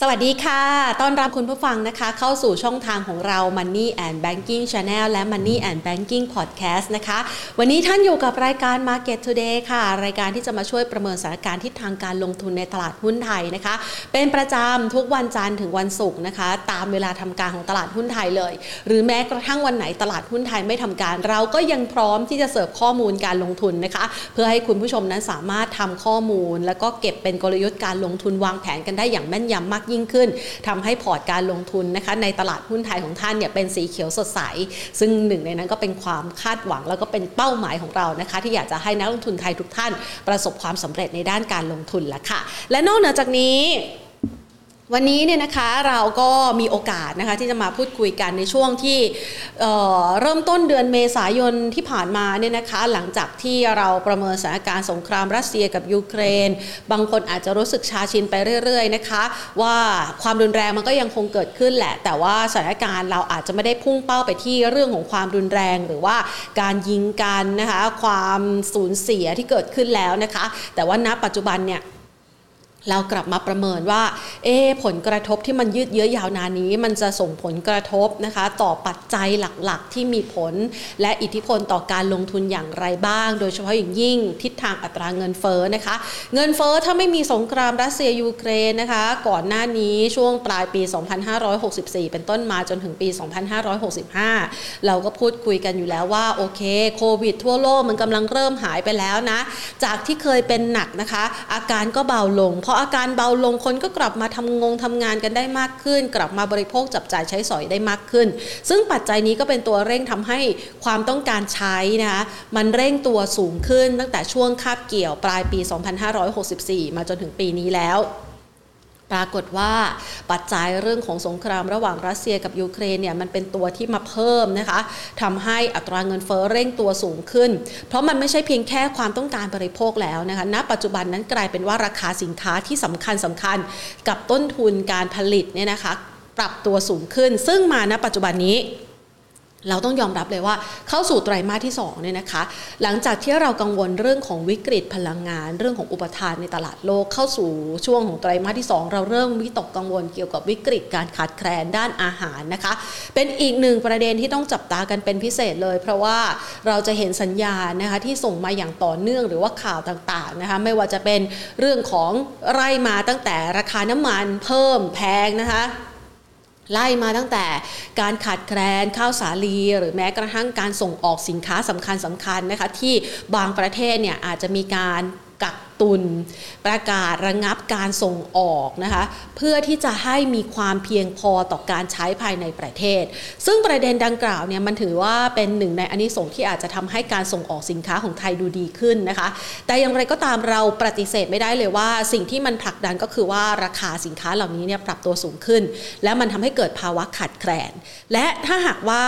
สวัสดีค่ะ ต้อนรับคุณผู้ฟังนะคะ เข้าสู่ช่องทางของเรา Money and Banking Channel และ Money and Banking Podcast นะคะ วันนี้ท่านอยู่กับรายการ Market Today ค่ะ รายการที่จะมาช่วยประเมินสถานการณ์ทิศทางการลงทุนในตลาดหุ้นไทยนะคะ เป็นประจำทุกวันจันทร์ถึงวันศุกร์นะคะ ตามเวลาทำการของตลาดหุ้นไทยเลย หรือแม้กระทั่งวันไหนตลาดหุ้นไทยไม่ทำการ เราก็ยังพร้อมที่จะเสิร์ฟข้อมูลการลงทุนนะคะ เพื่อให้คุณผู้ชมนั้นสามารถทำข้อมูล แล้วก็เก็บเป็นกลยุทธ์การลงทุนวางแผนกันได้อย่างแม่นยำมากยิ่งขึ้นทำให้พอร์ตการลงทุนนะคะในตลาดหุ้นไทยของท่านเนี่ยเป็นสีเขียวสดใส ซึ่งหนึ่งในนั้นก็เป็นความคาดหวังแล้วก็เป็นเป้าหมายของเรานะคะ ที่อยากจะให้นักลงทุนไทยทุกท่านประสบความสำเร็จในด้านการลงทุนละค่ะ และนอกเหนือจากนี้ วันนี้เนี่ยนะคะเราก็มีโอกาสนะคะที่จะมาพูดคุยกันในช่วงที่เเริ่มต้นเดือนเมษายนที่ผ่านมาเนี่ยนะคะหลังจากที่เราประเมินสถานการณ์สงครามรัสเซียกับยูเครน บางคนอาจจะรู้สึกชาชินไปเรื่อยๆนะคะ ว่าความรุนแรงมันก็ยังคงเกิดขึ้นแหละ แต่ว่าสถานการณ์เราอาจจะไม่ได้พุ่งเป้าไปที่เรื่องของความรุนแรงหรือว่าการยิงกันนะคะความสูญเสียที่เกิดขึ้นแล้วนะคะ แต่ว่าณปัจจุบันเนี่ย เรากลับมาประเมินว่า เอผลกระทบที่มันยืดเยื้อยาวนานนี้ มันจะส่งผลกระทบนะคะ ต่อปัจจัยหลักๆ ที่มีผล และอิทธิพลต่อการลงทุนอย่างไรบ้าง โดยเฉพาะอย่างยิ่งทิศทางอัตราเงินเฟ้อนะคะ เงินเฟ้อถ้าไม่มีสงครามรัสเซียยูเครนนะคะ ก่อนหน้านี้ช่วงปลายปี 2564 เป็นต้นมาจนถึงปี 2565 เราก็พูดคุยกันอยู่แล้วว่าโอเคโควิดทั่วโลกมันกำลังเริ่มหายไปแล้วนะ จากที่เคยเป็นหนักนะคะ อาการก็เบาลงเพราะอาการเบาลงคนก็กลับมาทำงงทำงานกันได้มากขึ้น กลับมาบริโภคจับจ่ายใช้สอยได้มากขึ้น ซึ่งปัจจัยนี้ก็เป็นตัวเร่งทำให้ความต้องการใช้นะคะมันเร่งตัวสูงขึ้นตั้งแต่ช่วงคาบเกี่ยวปลายปี 2564 มาจนถึงปีนี้แล้ว ปรากฏว่าปัจจัยเรื่องของสงครามระหว่างรัสเซียกับยูเครนเนี่ยมันเป็นตัวที่มาเพิ่มนะคะทำให้อัตราเงินเฟ้อเร่งตัวสูงขึ้น เพราะมันไม่ใช่เพียงแค่ความต้องการบริโภคแล้วนะคะณปัจจุบันนั้นกลายเป็นว่าราคาสินค้าที่สำคัญสำคัญกับต้นทุนการผลิตเนี่ยนะคะปรับตัวสูงขึ้น ซึ่งมาณปัจจุบันนี้ เราต้องยอมรับเลยว่าเข้าสู่ไตรมาสที่2เนี่ยนะคะ หลังจากที่เรากังวลเรื่องของวิกฤตพลังงาน เรื่องของอุปทานในตลาดโลกเข้าสู่ช่วงของไตรมาสที่ 2 เราเริ่มวิตกกังวลเกี่ยวกับวิกฤตการขาดแคลนด้านอาหารนะคะ เป็นอีกหนึ่งประเด็นที่ต้องจับตากันเป็นพิเศษเลย เพราะว่าเราจะเห็นสัญญาณนะคะที่ส่งมาอย่างต่อเนื่องหรือว่าข่าวต่างๆนะคะไม่ว่าจะเป็นเรื่องของไร่มาตั้งแต่ราคาน้ำมันเพิ่มแพงนะคะ ไล่มาตั้งแต่การขาดแคลนข้าวสาลี หรือแม้กระทั่งการส่งออกสินค้าสำคัญสำคัญนะคะที่บางประเทศเนี่ยอาจจะมีการ กักตุน ประกาศระงงับการส่งออกนะคะ เพื่อที่จะให้มีความเพียงพอต่อการใช้ภายในประเทศ ซึ่งประเด็นดังกล่าวเนี่ยมันถือว่าเป็นหนึ่งในอนนิสงส์ที่อาจจะทำให้การส่งออกสินค้าของไทยดูดีขึ้นนะคะ แต่อย่างไรก็ตามเราปฏิเสธไม่ได้เลยว่า สิ่งที่มันผลักดันก็คือว่าราคาสินค้าเหล่านี้เนี่ยปรับตัวสูงขึ้น แล้วมันทำให้เกิดภาวะขาดแคลนและถ้าหากว่า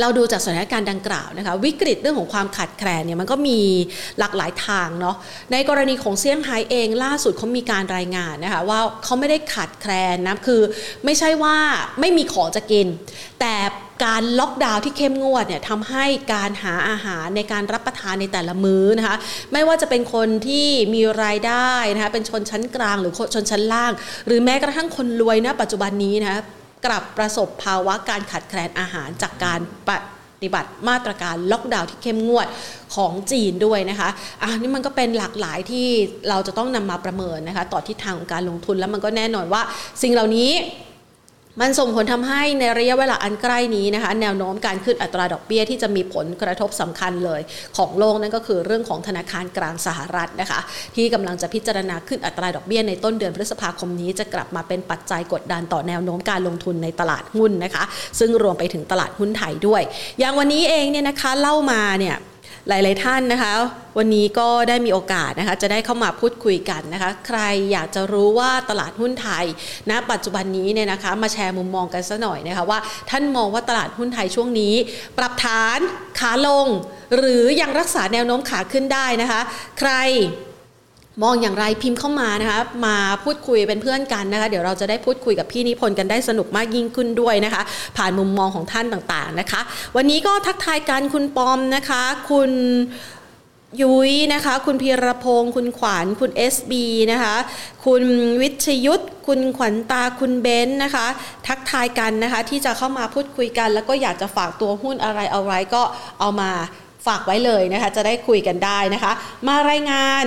เราดูจากสถานการณ์ดังกล่าวนะคะวิกฤตเรื่องของความขาดแคลนเนี่ยมันก็มีหลากหลายทางเนาะในกรณีของเซี่ยงไฮ้เองล่าสุดเขามีการรายงานนะคะว่าเขาไม่ได้ขาดแคลนนะคือไม่ใช่ว่าไม่มีของจะกิน แต่การล็อกดาวน์ที่เข้มงวดเนี่ยทำให้การหาอาหารในการรับประทานในแต่ละมื้อนะคะไม่ว่าจะเป็นคนที่มีรายได้นะคะเป็นชนชั้นกลางหรือชนชั้นล่าง หรือแม้กระทั่งคนรวยนะปัจจุบันนี้นะคะ กลับประสบภาวะการขาดแคลนอาหารจากการปฏิบัติมาตรการล็อกดาวน์ที่เข้มงวดของจีนด้วยนะคะอันนี้มันก็เป็นหลากหลายที่เราจะต้องนำมาประเมินนะคะ ต่อทิศทางของการลงทุนแล้วมันก็แน่นอนว่า สิ่งเหล่านี้ มันส่งผลทำให้ในระยะเวลาอันใกล้นี้นะคะ แนวโน้มการขึ้นอัตราดอกเบี้ยที่จะมีผลกระทบสำคัญเลย ของโลกนั่นก็คือเรื่องของธนาคารกลางสหรัฐนะคะ ที่กำลังจะพิจารณาขึ้นอัตราดอกเบี้ยในต้นเดือนพฤษภาคมนี้จะกลับมาเป็นปัจจัยกดดันต่อแนวโน้มการลงทุนในตลาดหุ้นนะคะ ซึ่งรวมไปถึงตลาดหุ้นไทยด้วย อย่างวันนี้เองเนี่ยนะคะเล่ามาเนี่ย หลาย ๆ ท่านนะคะ วันนี้ก็ได้มีโอกาสนะคะจะได้เข้ามาพูดคุยกันนะคะ ใครอยากจะรู้ว่าตลาดหุ้นไทยณนะปัจจุบันนี้เนี่ยนะคะ มาแชร์มุมมองกันสัหน่อยนะคะว่าท่านมองว่าตลาดหุ้นไทยช่วงนี้ ปรับฐานขาลง หรือยังรักษาแนวโน้มขาขึ้นได้นะคะ ใคร มองอย่างไรพิมพ์เข้ามานะคะมาพูดคุยเป็นเพื่อนกันนะคะ เดี๋ยวเราจะได้พูดคุยกับพี่นิพนธ์กันได้สนุกมากยิ่งขึ้นด้วยนะคะ ผ่านมุมมองของท่านต่างๆนะคะ วันนี้ก็ทักทายกันคุณปอมนะคะ คุณยุ้ยนะคะ คุณพีรพงศ์คุณขวัญคุณ SB นะคะ คุณวิชยุทธคุณขวัญตาคุณเบนนะคะ ทักทายกันนะคะ ที่จะเข้ามาพูดคุยกัน แล้วก็อยากจะฝากตัวหุ้นอะไรเอาไว้ก็เอามาฝากไว้เลยนะคะ จะได้คุยกันได้นะคะ มารายงาน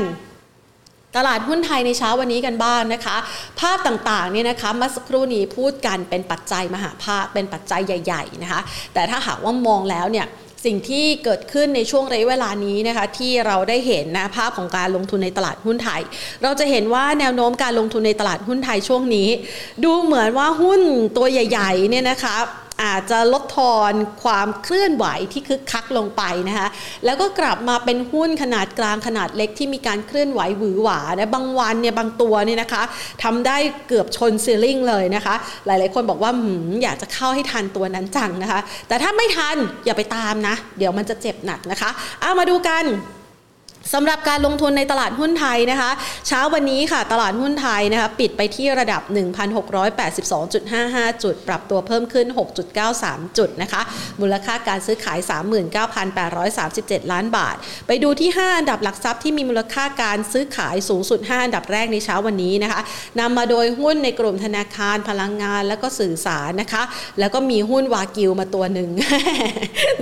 ตลาดหุ้นไทยในเช้าวันนี้กันบ้างนะคะ ภาพต่างๆเนี่ยนะคะเมื่อสักครู่นี้พูดกันเป็นปัจจัยมหาภาคเป็นปัจจัยใหญ่ ๆนะคะ แต่ถ้าหากว่ามองแล้วเนี่ยสิ่งที่เกิดขึ้นในช่วงระยะเวลานี้นะคะที่เราได้เห็นนะภาพของการลงทุนในตลาดหุ้นไทย เราจะเห็นว่าแนวโน้มการลงทุนในตลาดหุ้นไทยช่วงนี้ ดูเหมือนว่าหุ้นตัวใหญ่ๆเนี่ยนะคะ อาจจะลดทอนความเคลื่อนไหวที่คึกคักลงไปนะคะแล้วก็กลับมาเป็นหุ้นขนาดกลางขนาดเล็กที่มีการเคลื่อนไหวหวือหวานะบางวันเนี่ยบางตัวเนี่ยนะคะทำได้เกือบชนซีลิงเลยนะคะ หลายๆคนบอกว่าอยากจะเข้าให้ทันตัวนั้นจังนะคะ แต่ถ้าไม่ทันอย่าไปตามนะ เดี๋ยวมันจะเจ็บหนักนะคะเอามาดูกัน สำหรับการลงทุนในตลาดหุ้นไทยนะคะ เช้าวันนี้ค่ะ ตลาดหุ้นไทยนะคะปิดไปที่ระดับ 1,682.55 จุด ปรับตัวเพิ่มขึ้น 6.93 จุดนะคะ มูลค่าการซื้อขาย 39,837 ล้านบาท ไปดูที่ 5 อันดับหลักทรัพย์ที่มีมูลค่าการซื้อขายสูงสุด 5 อันดับแรกในเช้าวันนี้นะคะนำมาโดยหุ้นในกลุ่มธนาคารพลังงานและก็สื่อสารนะคะ แล้วก็มีหุ้นวากิวมาตัวหนึ่ง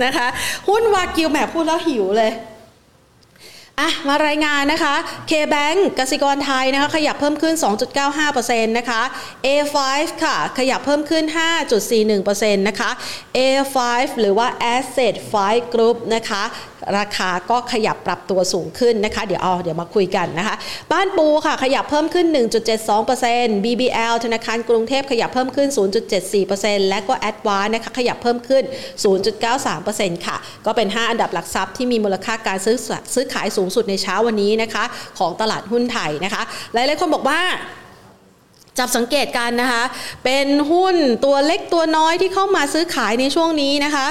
นะคะ หุ้นวากิวแหมพูดแล้วหิวเลย อะมารายงานนะคะ K-Bank กสิกรไทยนะคะขยับเพิ่มขึ้น 2.95%นะคะ A5 ค่ะ ขยับเพิ่มขึ้น 5.41%นะคะ A5 หรือว่า Asset 5 Group นะคะราคาก็ขยับปรับตัวสูงขึ้นนะคะ เดี๋ยวเอาเดี๋ยวมาคุยกันนะคะ บ้านปูค่ะขยับเพิ่มขึ้น 1.72% BBL ธนาคารกรุงเทพขยับเพิ่มขึ้น 0.74%และก็ a d v a n c e นะคะขยับเพิ่มขึ้น 0.93%ค่ะ ก็เป็น 5 อันดับหลักทรัพย์ที่มีมูลค่าการซื้อซื้อขายสูงสุดในเช้าวันนี้นะคะ ของตลาดหุ้นไทยนะคะ หลายๆคนบอกว่า จับสังเกตกันนะคะ เป็นหุ้นตัวเล็กตัวน้อยที่เข้ามาซื้อขายในช่วงนี้นะคะ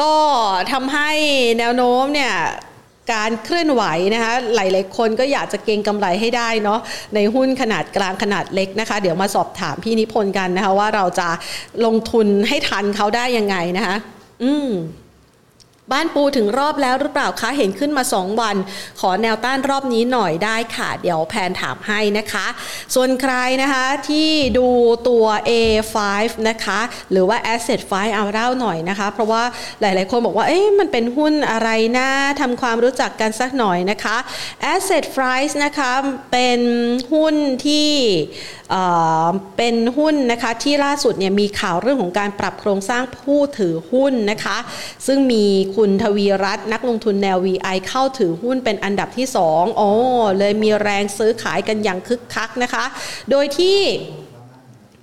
ก็ทำให้แนวโน้มเนี่ยการเคลื่อนไหวนะคะหลาย ๆ คนก็อยากจะเก็งกำไรให้ได้เนาะในหุ้นขนาดกลางขนาดเล็กนะคะ เดี๋ยวมาสอบถามพี่นิพนธ์กันนะคะว่าเราจะลงทุนให้ทันเขาได้ยังไงนะคะ อืม บ้านปูถึงรอบแล้วหรือเปล่าคะ เห็นขึ้นมา 2 วัน ขอแนวต้านรอบนี้หน่อยได้ค่ะ เดี๋ยวแพนถามให้นะคะ ส่วนใครนะคะที่ดูตัว A5 นะคะ หรือว่า Asset 5เอาเล่าหน่อยนะคะ เพราะว่าหลายๆคนบอกว่า เอ๊ะมันเป็นหุ้นอะไรนะทำความรู้จักกันสักหน่อยนะคะ Asset Price นะคะ เป็นหุ้นที่เป็นหุ้นนะคะที่ล่าสุดเนี่ยมีข่าวเรื่องของการปรับโครงสร้างผู้ถือหุ้นนะคะ ซึ่งมีคุณทวีรัตน์นักลงทุนแนว VI เข้าถือหุ้นเป็นอันดับที่2โอ้เลยมีแรงซื้อขายกันอย่างคึกคักนะคะ โดยที่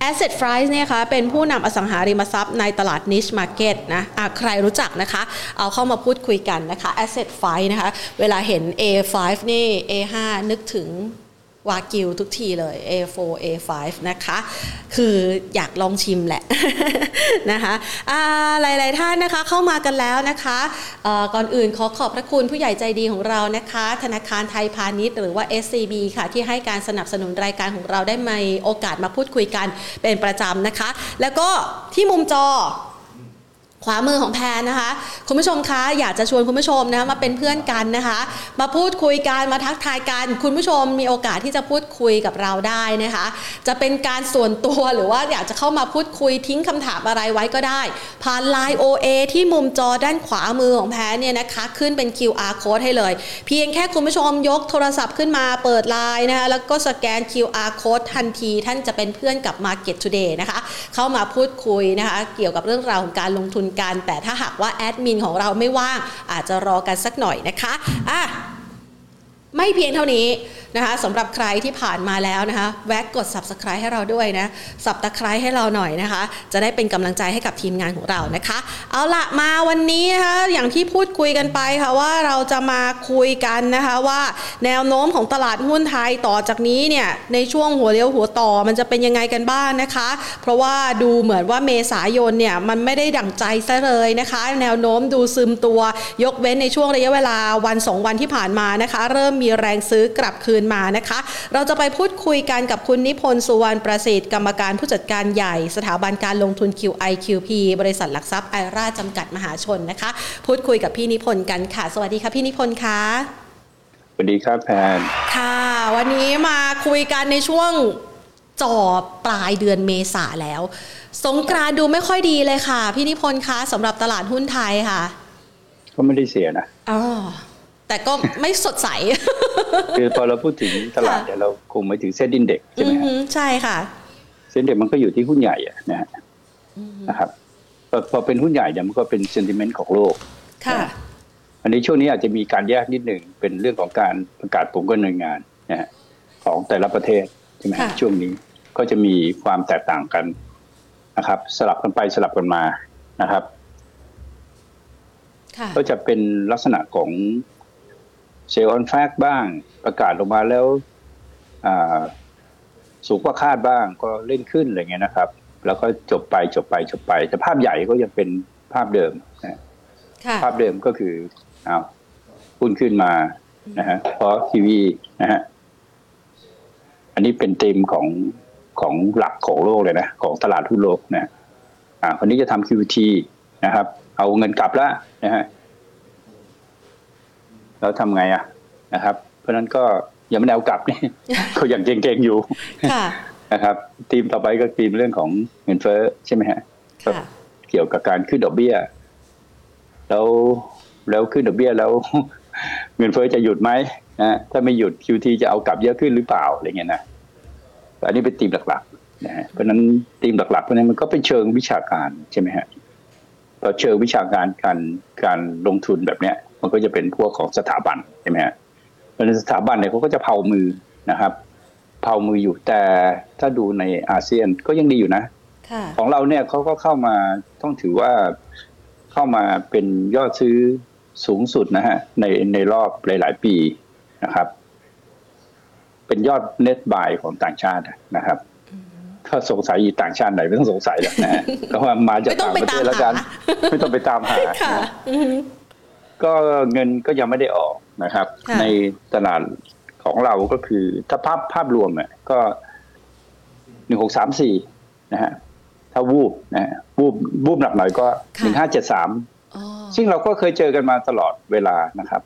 Asset f r i e เนี่ยคะเป็นผู้นำอสังหาริมทรัพย์ในตลาด niche market นะะใครรู้จักนะคะ เอาเข้ามาพูดคุยกันนะคะ Asset f r i e นะคะ เวลาเห็น A5 นี่ A5 นึกถึง วากิวทุกทีเลย A4 A5 นะคะ คืออยากลองชิมแหละนะคะหลาย ๆ ท่านนะคะเข้ามากันแล้วนะคะก่อนอื่นขอขอบพระคุณผู้ใหญ่ใจดีของเรานะคะ ธนาคารไทยพาณิชย์หรือว่า SCB ค่ะ ที่ให้การสนับสนุนรายการของเราได้มาโอกาสมาพูดคุยกันเป็นประจำนะคะ แล้วก็ที่มุมจอ ขวามือของแพนนะคะ คุณผู้ชมคะอยากจะชวนคุณผู้ชมนะมาเป็นเพื่อนกันนะคะ มาพูดคุยกันมาทักทายกัน คุณผู้ชมมีโอกาสที่จะพูดคุยกับเราได้นะคะ จะเป็นการส่วนตัวหรือว่าอยากจะเข้ามาพูดคุยทิ้งคำถามอะไรไว้ก็ได้ ผ่านไลน์ OA ที่มุมจอด้านขวามือของแพนเนี่ยนะคะ ขึ้นเป็น QR code ให้เลย เพียงแค่คุณผู้ชมยกโทรศัพท์ขึ้นมาเปิดไลน์นะคะแล้วก็สแกน QR code ทันที ท่านจะเป็นเพื่อนกับ Market Today นะคะ เข้ามาพูดคุยนะคะ เกี่ยวกับเรื่องราวของการลงทุนกัน แต่ถ้าหากว่าแอดมินของเราไม่ว่างอาจจะรอกันสักหน่อยนะคะอะ ไม่เพียงเท่านี้นะคะสำหรับใครที่ผ่านมาแล้วนะคะ แวะกด subscribe ให้เราด้วยนะ subscribe ให้เราหน่อยนะคะ จะได้เป็นกำลังใจให้กับทีมงานของเรานะคะ เอาละมาวันนี้นะคะอย่างที่พูดคุยกันไปค่ะว่าเราจะมาคุยกันนะคะว่าแนวโน้มของตลาดหุ้นไทยต่อจากนี้เนี่ยในช่วงหัวเลี้ยวหัวต่อมันจะเป็นยังไงกันบ้างนะคะ เพราะว่าดูเหมือนว่าเมษายนเนี่ยมันไม่ได้ดั่งใจซะเลยนะคะ แนวโน้มดูซึมตัวยกเว้นในช่วงระยะเวลาวัน 2 วันที่ผ่านมานะคะ เริ่มมีแรงซื้อกลับคืนมานะคะ เราจะไปพูดคุยกันกับคุณนิพนธ์สุวรรณประสิทธิ์กรรมการผู้จัดการใหญ่ สถาบันการลงทุน QIQP บริษัทหลักทรัพย์ไอราจำกัดมหาชนนะคะ พูดคุยกับพี่นิพนธ์กันค่ะ สวัสดีค่ะพี่นิพนธ์ค่ะวัสดีครับแพนค่ะ วันนี้มาคุยกันในช่วงจอบปลายเดือนเมษาแล้ว สงกรานต์ดูไม่ค่อยดีเลยค่ะ พี่นิพนธ์คะสำหรับตลาดหุ้นไทยค่ะ ก็ไม่ได้เสียนะอ๋อ แต่ก็ไม่สดใส คือพอเราพูดถึงตลาดเนี่ยเราคงไม่ถึงเซ็นดินเด็กใช่ไหมอือฮะหือใช่ค่ะ เซ็นเด็กมันก็อยู่ที่หุ้นใหญ่อะนะฮะอือหือนะครับพอพอเป็นหุ้นใหญ่เนี่ยมันก็เป็นเซนติเมนต์ของโลกค่ะอันนี้ช่วงนี้อาจจะมีการแยกนิดหนึ่งเป็นเรื่องของการประกาศผลการดำเนินงานนะฮะของแต่ละประเทศใช่ไหมฮะค่ะช่วงนี้ก็จะมีความแตกต่างกันนะครับ สลับกันไปสลับกันมานะครับค่ะก็จะเป็นลักษณะของ เซลล์ออนแฟกบ้างประกาศออกมาแล้วอ่าสูงกว่าคาดบ้างก็เล่นขึ้นอะไรเงี้ยนะครับ แล้วก็จบไปจบไปจบไป แต่ภาพใหญ่ก็ยังเป็นภาพเดิมนะค่ะภาพเดิมก็คืออ้าวหุ้นขึ้นมานะฮะเพราะทีวีนะฮะอันนี้เป็นเต็มของของหลักของโลกเลยนะ ของตลาดหุ้นโลกนะอ่าคนนี้จะทำ QT นะครับ เอาเงินกลับแล้วนะฮะ แล้วทำไงอะนะครับ เพราะฉะนั้นก็ยังไม่ได้เอากลับนี่ก็ยังเก่งๆอยู่ค่ะนะครับ ทีมต่อไปก็ทีมเรื่องของเงินเฟ้อใช่ไหมฮะค่ะเกี่ยวกับการขึ้นดอกเบี้ย แล้วแล้วขึ้นดอกเบี้ยแล้วเงินเฟ้อจะหยุดไหมนะถ้าไม่หยุด QT จะเอากลับเยอะขึ้นหรือเปล่าอะไรเงี้ยนะอันนี้เป็นธีมหลักๆนะฮะเพราะฉะนั้นธีมหลักๆเพราะฉะนั้นมันก็เป็นเชิงวิชาการใช่ไหมฮะพอเชิงวิชาการการการลงทุนแบบเนี้ย มันก็จะเป็นพวกของสถาบันใช่ไหมฮะเพราะฉะนั้นสถาบันเนี่ยเขาก็จะเผามือนะครับ เผามืออยู่แต่ถ้าดูในอาเซียนก็ยังดีอยู่นะค่ะของเราเนี่ยเขาก็เข้ามาต้องถือว่าเข้ามาเป็นยอดซื้อสูงสุดนะฮะในในรอบหลาย ๆ ปีนะครับ เป็นยอดเน็ตบายของต่างชาตินะครับถ้าสงสัยอีต่างชาติไหนไม่ต้องสงสัยหรอกนะฮะก็ว่ามาจากไม่ต้องต่างไปประเทศแล้วกันตามหาไม่ต้องไปตามหาค่ะนะอือหือ ก็เงินก็ยังไม่ได้ออกนะครับค่ะในตลาดของเราก็คือถ้าภาพภาพรวมเนี่ยก็หนึ่งหกสามสี่นะฮะถ้าวูบนะฮะวูบวูบหนักหน่อยก็หนึ่งห้าเจ็ดสามอ๋อซึ่งเราก็เคยเจอกันมาตลอดเวลานะครับ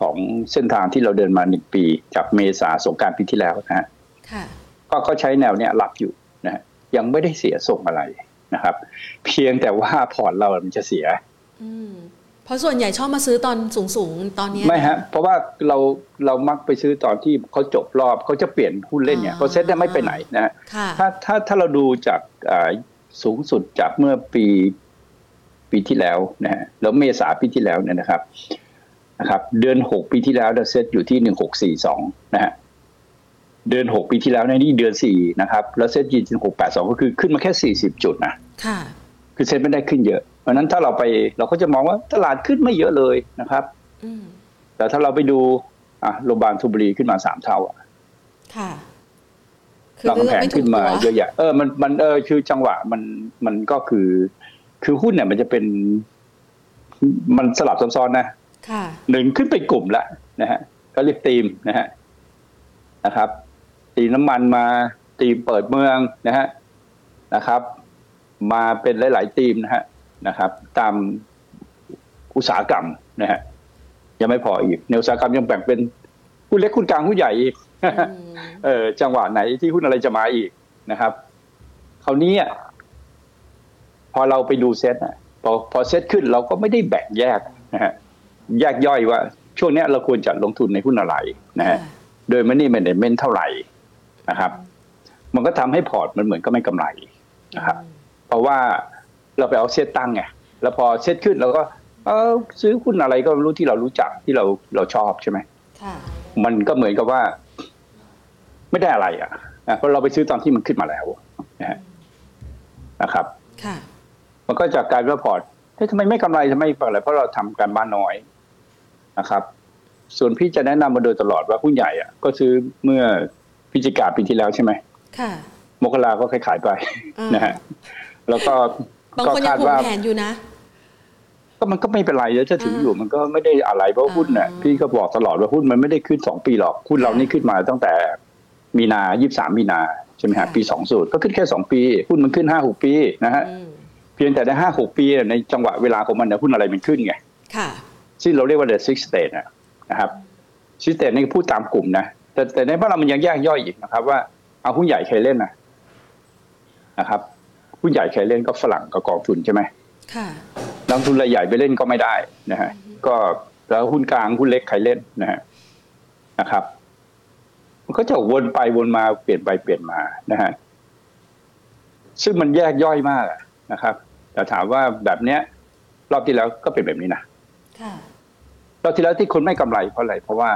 ของเส้นทางที่เราเดินมาหนึ่งปีจากเมษาสงกรารปีที่แล้วนะฮะค่ะก็เขาใช้แนวเนี้ยรับอยู่นะฮะยังไม่ได้เสียส่งอะไรนะครับ เพียงแต่ว่าพอร์ตเรามันจะเสียอืมเพ ราะส่วนใหญ่ชอบมาซื้อตอนสูงๆตอนเนี้ยไม่ฮะ เพราะว่าเราเรามักไปซื้อตอนที่เขาจบรอบเขาจะเปลี่ยนหุ้นเล่นเนี่ยอ๋อเพราะเซ็ตเนี่ยไม่ไปไหนนะฮะค่ะถ้าถ้าถ้าเราดูจากอ่าสูงสุดจากเมื่อปีปีที่แล้วนะฮะแล้วเมษาปีที่แล้วเนี่ยนะครับนะครับ เดือนหกปีที่แล้วเราเซ็ตอยู่ที่หนึ่งหกสี่สองนะฮะเดือนหกปีที่แล้วในยนี่เดือนสี่นะครับ แล้วเซ็ตยืนที่หกแปดสองก็คือขึ้นมาแค่สี่สิบจุดนะค่ะ คือเซ็ตไม่ได้ขึ้นเยอะ เพราะฉะนั้นถ้าเราไปเราก็จะมองว่าตลาดขึ้นไม่เยอะเลยนะครับอืมแต่ถ้าเราไปดูอะโรงพยาบาลทุบุรีขึ้นมาสามเท่าอะค่ะรามคำแพงขึ้นมาเยอะแยะเออมันมันเออคือจังหวะมันมันก็คือ คือหุ้นเนี่ยมันจะเป็น มันสลับซับซ้อนนะค่ะหนึ่งขึ้นไปกลุ่มละนะฮะก็เรียกตีมนะฮะนะครับตีมน้ำมันมาตีมเปิดเมืองนะฮะนะครับ มาเป็นหลายๆตีมนะฮะนะครับ ตามอุตสาหกรรมนะฮะยังไม่พออีกในอุตสาหกรรมยังแบ่งเป็นหุ้นเล็กหุ้นกลางหุ้นใหญ่อีกอืมเออจังหวะไหนที่หุ้นอะไรจะมาอีกนะครับคราวนี้อะพอเราไปดูเซ็ตอะพอพอเซ็ตขึ้นเราก็ไม่ได้แบ่งแยกนะฮะแยกย่อยว่า ช่วงเนี้ยเราควรจะลงทุนในหุ้นอะไรนะฮะค่ะโดย money management เท่าไหร่นะครับ มันก็ทำให้พอร์ตมันเหมือนก็ไม่กำไรนะครับ เพราะว่าเราไปเอาเซ็ตตั้งไงแล้วพอเซ็ตขึ้นเราก็เออซื้อหุ้นอะไรก็ไม่รู้ที่เรารู้จักที่เราเราชอบใช่ไหมค่ะมันก็เหมือนกับว่า ไม่ได้อะไรอะนะเพราะเราไปซื้อตอนที่มันขึ้นมาแล้วนะฮะนะครับค่ะมันก็จากการว่าพอร์ตเฮ้ยทำไมไม่กำไรทำไมไม่อะไรเพราะเราทำการบ้านน้อยนะครับ ส่วนพี่จะแนะนำมาโดยตลอดว่าหุ้นใหญ่อะก็ซื้อเมื่อพฤศจิกาปีที่แล้วใช่ไหมค่ะมกราก็ขายขายๆไปอ่านะฮะ แล้วก็บางก็คนยัคางดผูกว่าแขนอยู่นะก็มันก็ไม่เป็นไรแล้วถ้าถืออยู่มันก็ไม่ได้อะไรเพราะหุ้นน่ะอ่าพี่ก็บอกตลอดว่าหุ้นมันไม่ได้ขึ้นสองปีหรอกหุ้นเรานี่ขึ้นมาตั้งแต่มีนายี่สามมีนาใช่ไหมฮะปีสองสูตรก็ขึ้นแค่สองปีหุ้นมันขึ้นห้าหกปีนะฮะอืมเพียงแต่ในห้าหกปีในจังหวะเวลาของมันเนี่ยหุ้นอะไรมันขึ้นไงค่ะซึ่งเราเรียกว่า the six state นะนะครับซิสเต็มนี่พูดตามกลุ่มนะแต่แต่ในบ้านเรามันยังแยกย่อยอีกนะครับ ว่าเอาหุ้นใหญ่ใครเล่นนะนะครับ หุ้นใหญ่ใครเล่นก็ฝรั่งกับกองทุนใช่ไหมค่ะนักทุนรายใหญ่ไปเล่นก็ไม่ได้นะฮะก็แล้วหุ้นกลางหุ้นเล็กใครเล่นนะฮะนะครับ มันก็จะวนไปวนมาเปลี่ยนไปเปลี่ยนมานะฮะซึ่งมันแยกย่อยมากนะครับ แต่ถามว่าแบบเนี้ย รอบที่แล้วก็เป็นแบบนี้นะค่ะรอบที่แล้วที่คนไม่กำไรเพราะอะไรเพราะว่า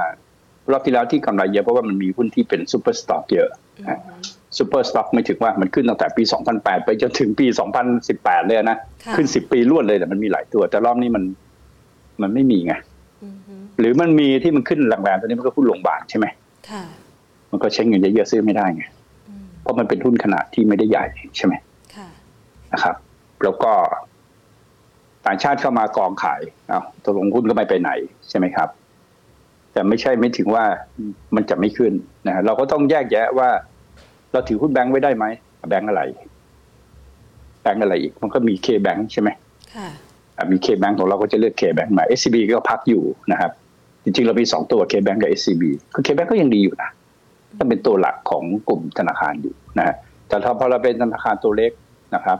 รอบที่แล้วที่กำไรเยอะเพราะว่ามันมีหุ้นที่เป็น super stock เยอะอืม super stock ไม่ถึงว่ามันขึ้นตั้งแต่ปี 2008 ไปจนถึงปี 2018 เลยนะค่ะขึ้น 10 ปีรวดเลยแต่มันมีหลายตัว แต่รอบนี้มันมันไม่มีไงอืมฮึหรือมันมีที่มันขึ้นแรงๆตอนนี้มันก็หุ้นโรงพยาบาลใช่ไหมค่ะมันก็ใช้เงินเยอะๆซื้อไม่ได้ไงอืมเพราะมันเป็นหุ้นขนาดที่ไม่ได้ใหญ่ใช่ไหมค่ะนะครับ แล้วก็ต่างชาติเข้ามากองขายเอาตกลงหุ้นก็ไม่ไปไหนใช่ไหมครับ แต่ไม่ใช่ไม่ถึงว่ามันจะไม่ขึ้นนะฮะเราก็ต้องแยกแยะว่า เราถือหุ้นแบงค์ไว้ได้ไหมแบงค์อะไร แบงค์อะไรอีก มันก็มี KBANK ใช่ไหมค่ะอะมี KBANK ของเราก็จะเลือก KBANK มา SCB ก็พักอยู่นะครับ จริงๆ เรามีสองตัวเคแบงค์กับ SCB คือเคแบงค์ก็ยังดีอยู่นะถ้าเป็นตัวหลักของกลุ่มธนาคารอยู่นะฮะแต่ถ้าพอเราเป็นธนาคารตัวเล็กนะครับ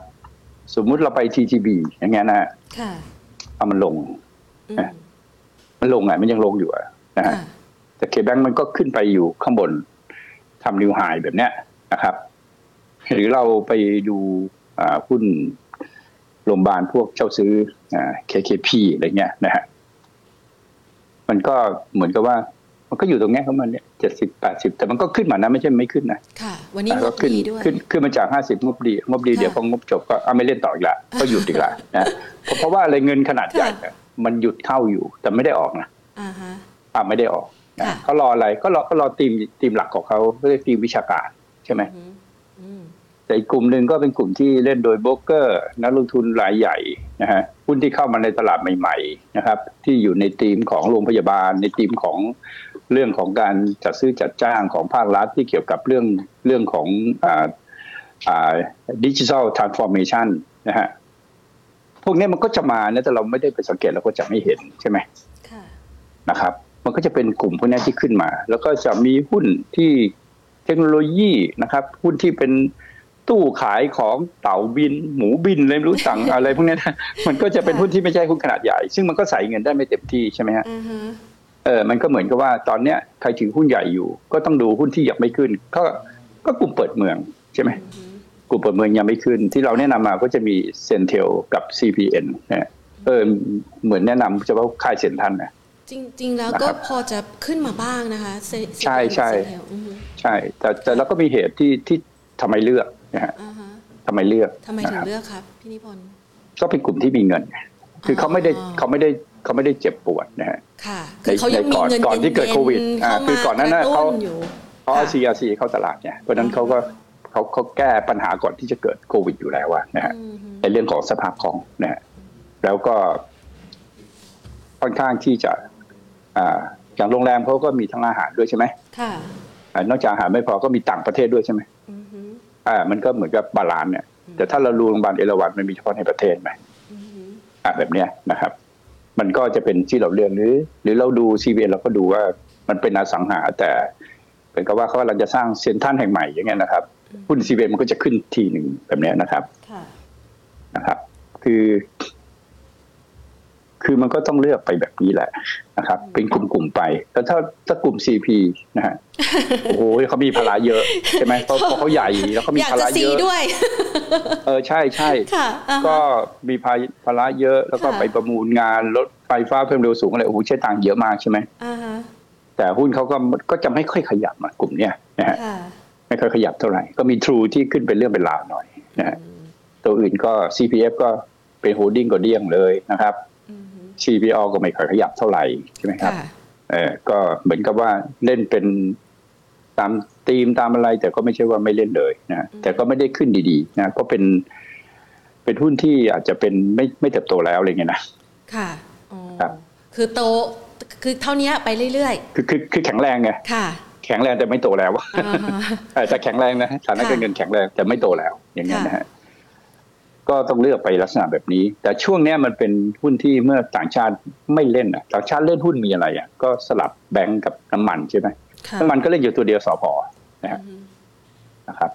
สมมุติเราไป TTB อย่างเงี้ยนะฮะค่ะเอามันลงอืมมันลงไงมันยังลงอยู่อะนะฮะค่ะแต่ KBANK มันก็ขึ้นไปอยู่ข้างบนทำนิวไฮแบบเนี้ย นะครับ หรือเราไปดูอ่าหุ้นโรงพยาบาลพวกเช่าซื้ออ่า KKP อะไรเงี้ยนะฮะมันก็เหมือนกับว่า มันก็อยู่ตรงเนี้ยของมันเนี่ยเจ็ดสิบแปดสิบแต่มันก็ขึ้นมานะไม่ใช่ไม่ขึ้นนะค่ะ วันนี้งก็บขึ้นดีด้วยขึ้นขึ้นมาจากห้าสิบงบดีงบดีค่ะเดี๋ยวพองบจบก็เอาไม่เล่นต่ออีกละก็หยุดอีกละนะเพราะเพราะว่าอะไรเงินขนาดใหญ่เนี่ยมันหยุดเข้าอยู่ แต่ไม่ได้ออกนะอ่าฮะอ่าไม่ได้ออกนะค่ะเขารออะไรก็รอก็รอทีมทีมหลักของเขาเรียกทีมวิชาการ ใช่ไหมอืมอืมแต่อีกกลุ่มหนึ่งก็เป็นกลุ่มที่เล่นโดยโบรกเกอร์นักลงทุนรายใหญ่นะฮะหุ้นที่เข้ามาในตลาดใหม่ ๆ นะครับ ที่อยู่ในทีมของโรงพยาบาล ในทีมของเรื่องของการจัดซื้อจัดจ้างของภาครัฐที่เกี่ยวกับเรื่องเรื่องของอ่าอ่าดิจิทัลทรานส์ฟอร์เมชันนะฮะพวกนี้มันก็จะมานะแต่เราไม่ได้ไปสังเกตเราก็จะไม่เห็นใช่ไหมค่ะนะครับ มันก็จะเป็นกลุ่มพวกนี้ที่ขึ้นมา แล้วก็จะมีหุ้นที่ เทคโนโลยีนะครับหุ้นที่เป็นตู้ขายของเต่าบิน หมูบินอะไรไม่รู้สั่งอะไรพวกนี้นะมันก็จะเป็นหุ้นที่ไม่ใช่หุ้นขนาดใหญ่ ซึ่งมันก็ใส่เงินได้ไม่เต็มที่ใช่ไหมฮะอ่าฮะเออมันก็เหมือนกับว่าตอนเนี้ยใครถือหุ้นใหญ่อยู่ ก็ต้องดูหุ้นที่ยังไม่ขึ้น ก็ก็กลุ่มเปิดเมืองใช่ไหมอืมกลุ่มเปิดเมืองยังไม่ขึ้น ที่เราแนะนำมาก็จะมีเซนเทลกับ CPN นะฮะเออเหมือนแนะนำเฉพาะค่ายเซ็นทรันนะ จริงจริง ๆ แล้วนะครับก็พอจะขึ้นมาบ้างนะคะเซใช่ใช่เซลล์อือฮึใช่ แต่แต่เราก็มีเหตุที่ที่ทำไมเลือกนะฮะอ่าฮะทำไมเลือกทำไมถึนะงครับเลือกครับพี่นิพนธ์ก็เป็นกลุ่มที่มีเงินไงคือเขาไม่ได้อ๋อเขาไม่ได้เขาไม่ได้เจ็บปวดนะฮะค่ะในคือเขายังในมีก่อนเงินก่อนที่เกิดย็ๆโควิดอ่าเข้าคือมาก่อนหน้านั้นกระเขาตุ้อยู่เพราะค่ะ CRC เข้าตลาดเนี่ยเพราะฉะนั้นเขาก็เขาเขาแก้ปัญหาก่อนที่จะเกิดโควิดอยู่แล้วอะนะฮะอือฮึในเรื่องของสภาพคล่องนะฮะแล้วก็ค่อนข้างที่จะ อ่าอย่างโรงแรมเขาก็มีทั้งอาหารด้วยใช่ไหมค่ะอ่านอกจากอาหารไม่พอก็มีต่างประเทศด้วยใช่ไหมอือฮึอ่า มันก็เหมือนกับ balance เนี่ย แต่ถ้าเราดูโรงพยาบาลเอราวัณมันมีเฉพาะในประเทศไหมอือฮึอ่าแบบเนี้ยนะครับ มันก็จะเป็นที่เราเลือกหรือ หรือเราดู CBN เราก็ดูว่ามันเป็นอสังหาแต่เป็นกับว่าเขากำลังจะสร้างเซ็นทรัลแห่งใหม่อย่างเงี้ยนะครับหุ้น CBN มันก็จะขึ้นทีหนึ่งแบบเนี้ยนะครับค่ะนะครับ คือ คือมันก็ต้องเลือกไปแบบนี้แหละนะครับ เป็นกลุ่มๆไปแล้วถ้าถ้ากลุ่ม CP นะฮะโอ้โหเขามีภาระเยอะใช่ไหมเพราะเพราะเขาใหญ่แล้วเขามีอยากภาจะระซีเยอะด้วย เออใช่ใช่ค่ะอ่าฮะก็มีภาภาระเยอะแล้วก็ค่ะไปประมูลงานรถไฟฟ้าเพิ่มเร็วสูงอะไรโอ้โหใช้ตังค์เยอะมากใช่ไหมอ่าฮะแต่หุ้นเขาก็ก็จะไม่ค่อยขยับอะกลุ่มเนี้ยนะฮะค่ะไม่ค่อยขยับเท่าไหร่ ก็มี True ที่ขึ้นเป็นเรื่องเป็นราวหน่อยนะฮะอืมตัวอื่นก็ CPF ก็เป็นโฮดดิ้งก็เดี้ยงเลยนะครับอือฮึ CPO ก็ไม่ค่อยขยับเท่าไหร่ใช่ไหมครับค่ะเออก็เหมือนกับว่าเล่นเป็นตามธีมตามอะไร แต่ก็ไม่ใช่ว่าไม่เล่นเลยนะฮะแต่ก็ไม่ได้ขึ้นดีๆนะก็เป็น เป็นหุ้นที่อาจจะเป็นไม่ไม่เติบโตแล้วอะไรเงี้ยนะค่ะอ๋อครับคือโตคือเท่านี้ไปเรื่อยคือคือคือแข็งแรงไงๆค่ะแข็งแรงแต่ไม่โตแล้วอ่าฮะเออแต่แข็งแรงนะฐานะค่ะการเงินแข็งแรงแต่ไม่โตแล้วอย่างเงี้ยนะฮะ ก็ต้องเลือกไปลักษณะแบบนี้ แต่ช่วงเนี้ยมันเป็นหุ้นที่เมื่อต่างชาติไม่เล่นอะต่างชาติเล่นหุ้นมีอะไรอะก็สลับแบงก์กับน้ำมันใช่ไหมค่ะน้ำมันก็เล่นอยู่ตัวเดียวสอพอนะฮะอืมนะครับ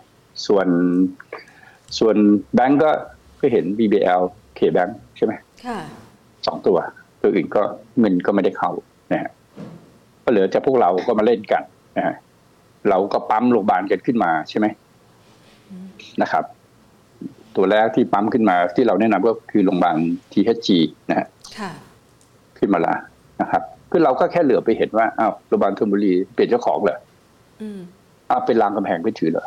ส่วนส่วนแบงก์ก็ก็เห็น BBL K Bank ใช่ไหมค่ะสองตัว ตัวอื่นก็เงินก็ไม่ได้เข้านะฮะก็เหลือจะพวกเราก็มาเล่นกันนะฮะเราก็ปั๊มโรงพยาบาลกันขึ้นมาใช่ไหมนะครับ ตัวแรกที่ปั๊มขึ้นมาที่เราแนะนำก็คือโรงพยาบาล THG นะฮะค่ะขึ้นมาละนะครับคือเราก็แค่เหลือไปเห็นว่าอ้าวโรงพยาบาลธนบุรีเปลี่ยนเจ้าของเหรออืมอ้าวเป็นรามกำแพงไปถือเหรอ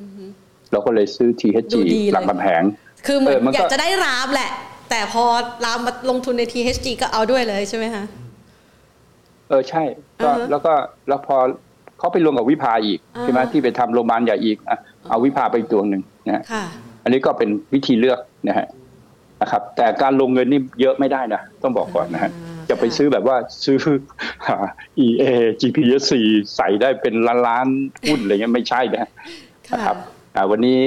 อือฮึเราก็เลยซื้อ THG ดูดีเลยรามกำแพง คือเหมือนเออมันก็อยากจะได้รามแหละ แต่พอรามมาลงทุนใน THG ก็เอาด้วยเลยใช่ไหมคะเออใช่ก็อือฮะแล้วก็แล้วพอเขาไปรวมกับวิภาอีกอ่าใช่ไหมที่ไปทำโรงพยาบาลใหญ่อีกอะเอาวิภาไปอีกตัวหนึ่งนะฮะค่ะ อันนี้ก็เป็นวิธีเลือกนะฮะนะครับ แต่การลงเงินนี่เยอะไม่ได้นะต้องบอกก่อนนะฮะอ่าจะไปซื้อแบบว่าซื้อ EA GPSC ใส่ได้เป็นล้านล้านๆหุ้นอะไรเงี้ยไม่ใช่นะค่ะนะครับอ่าวันนี้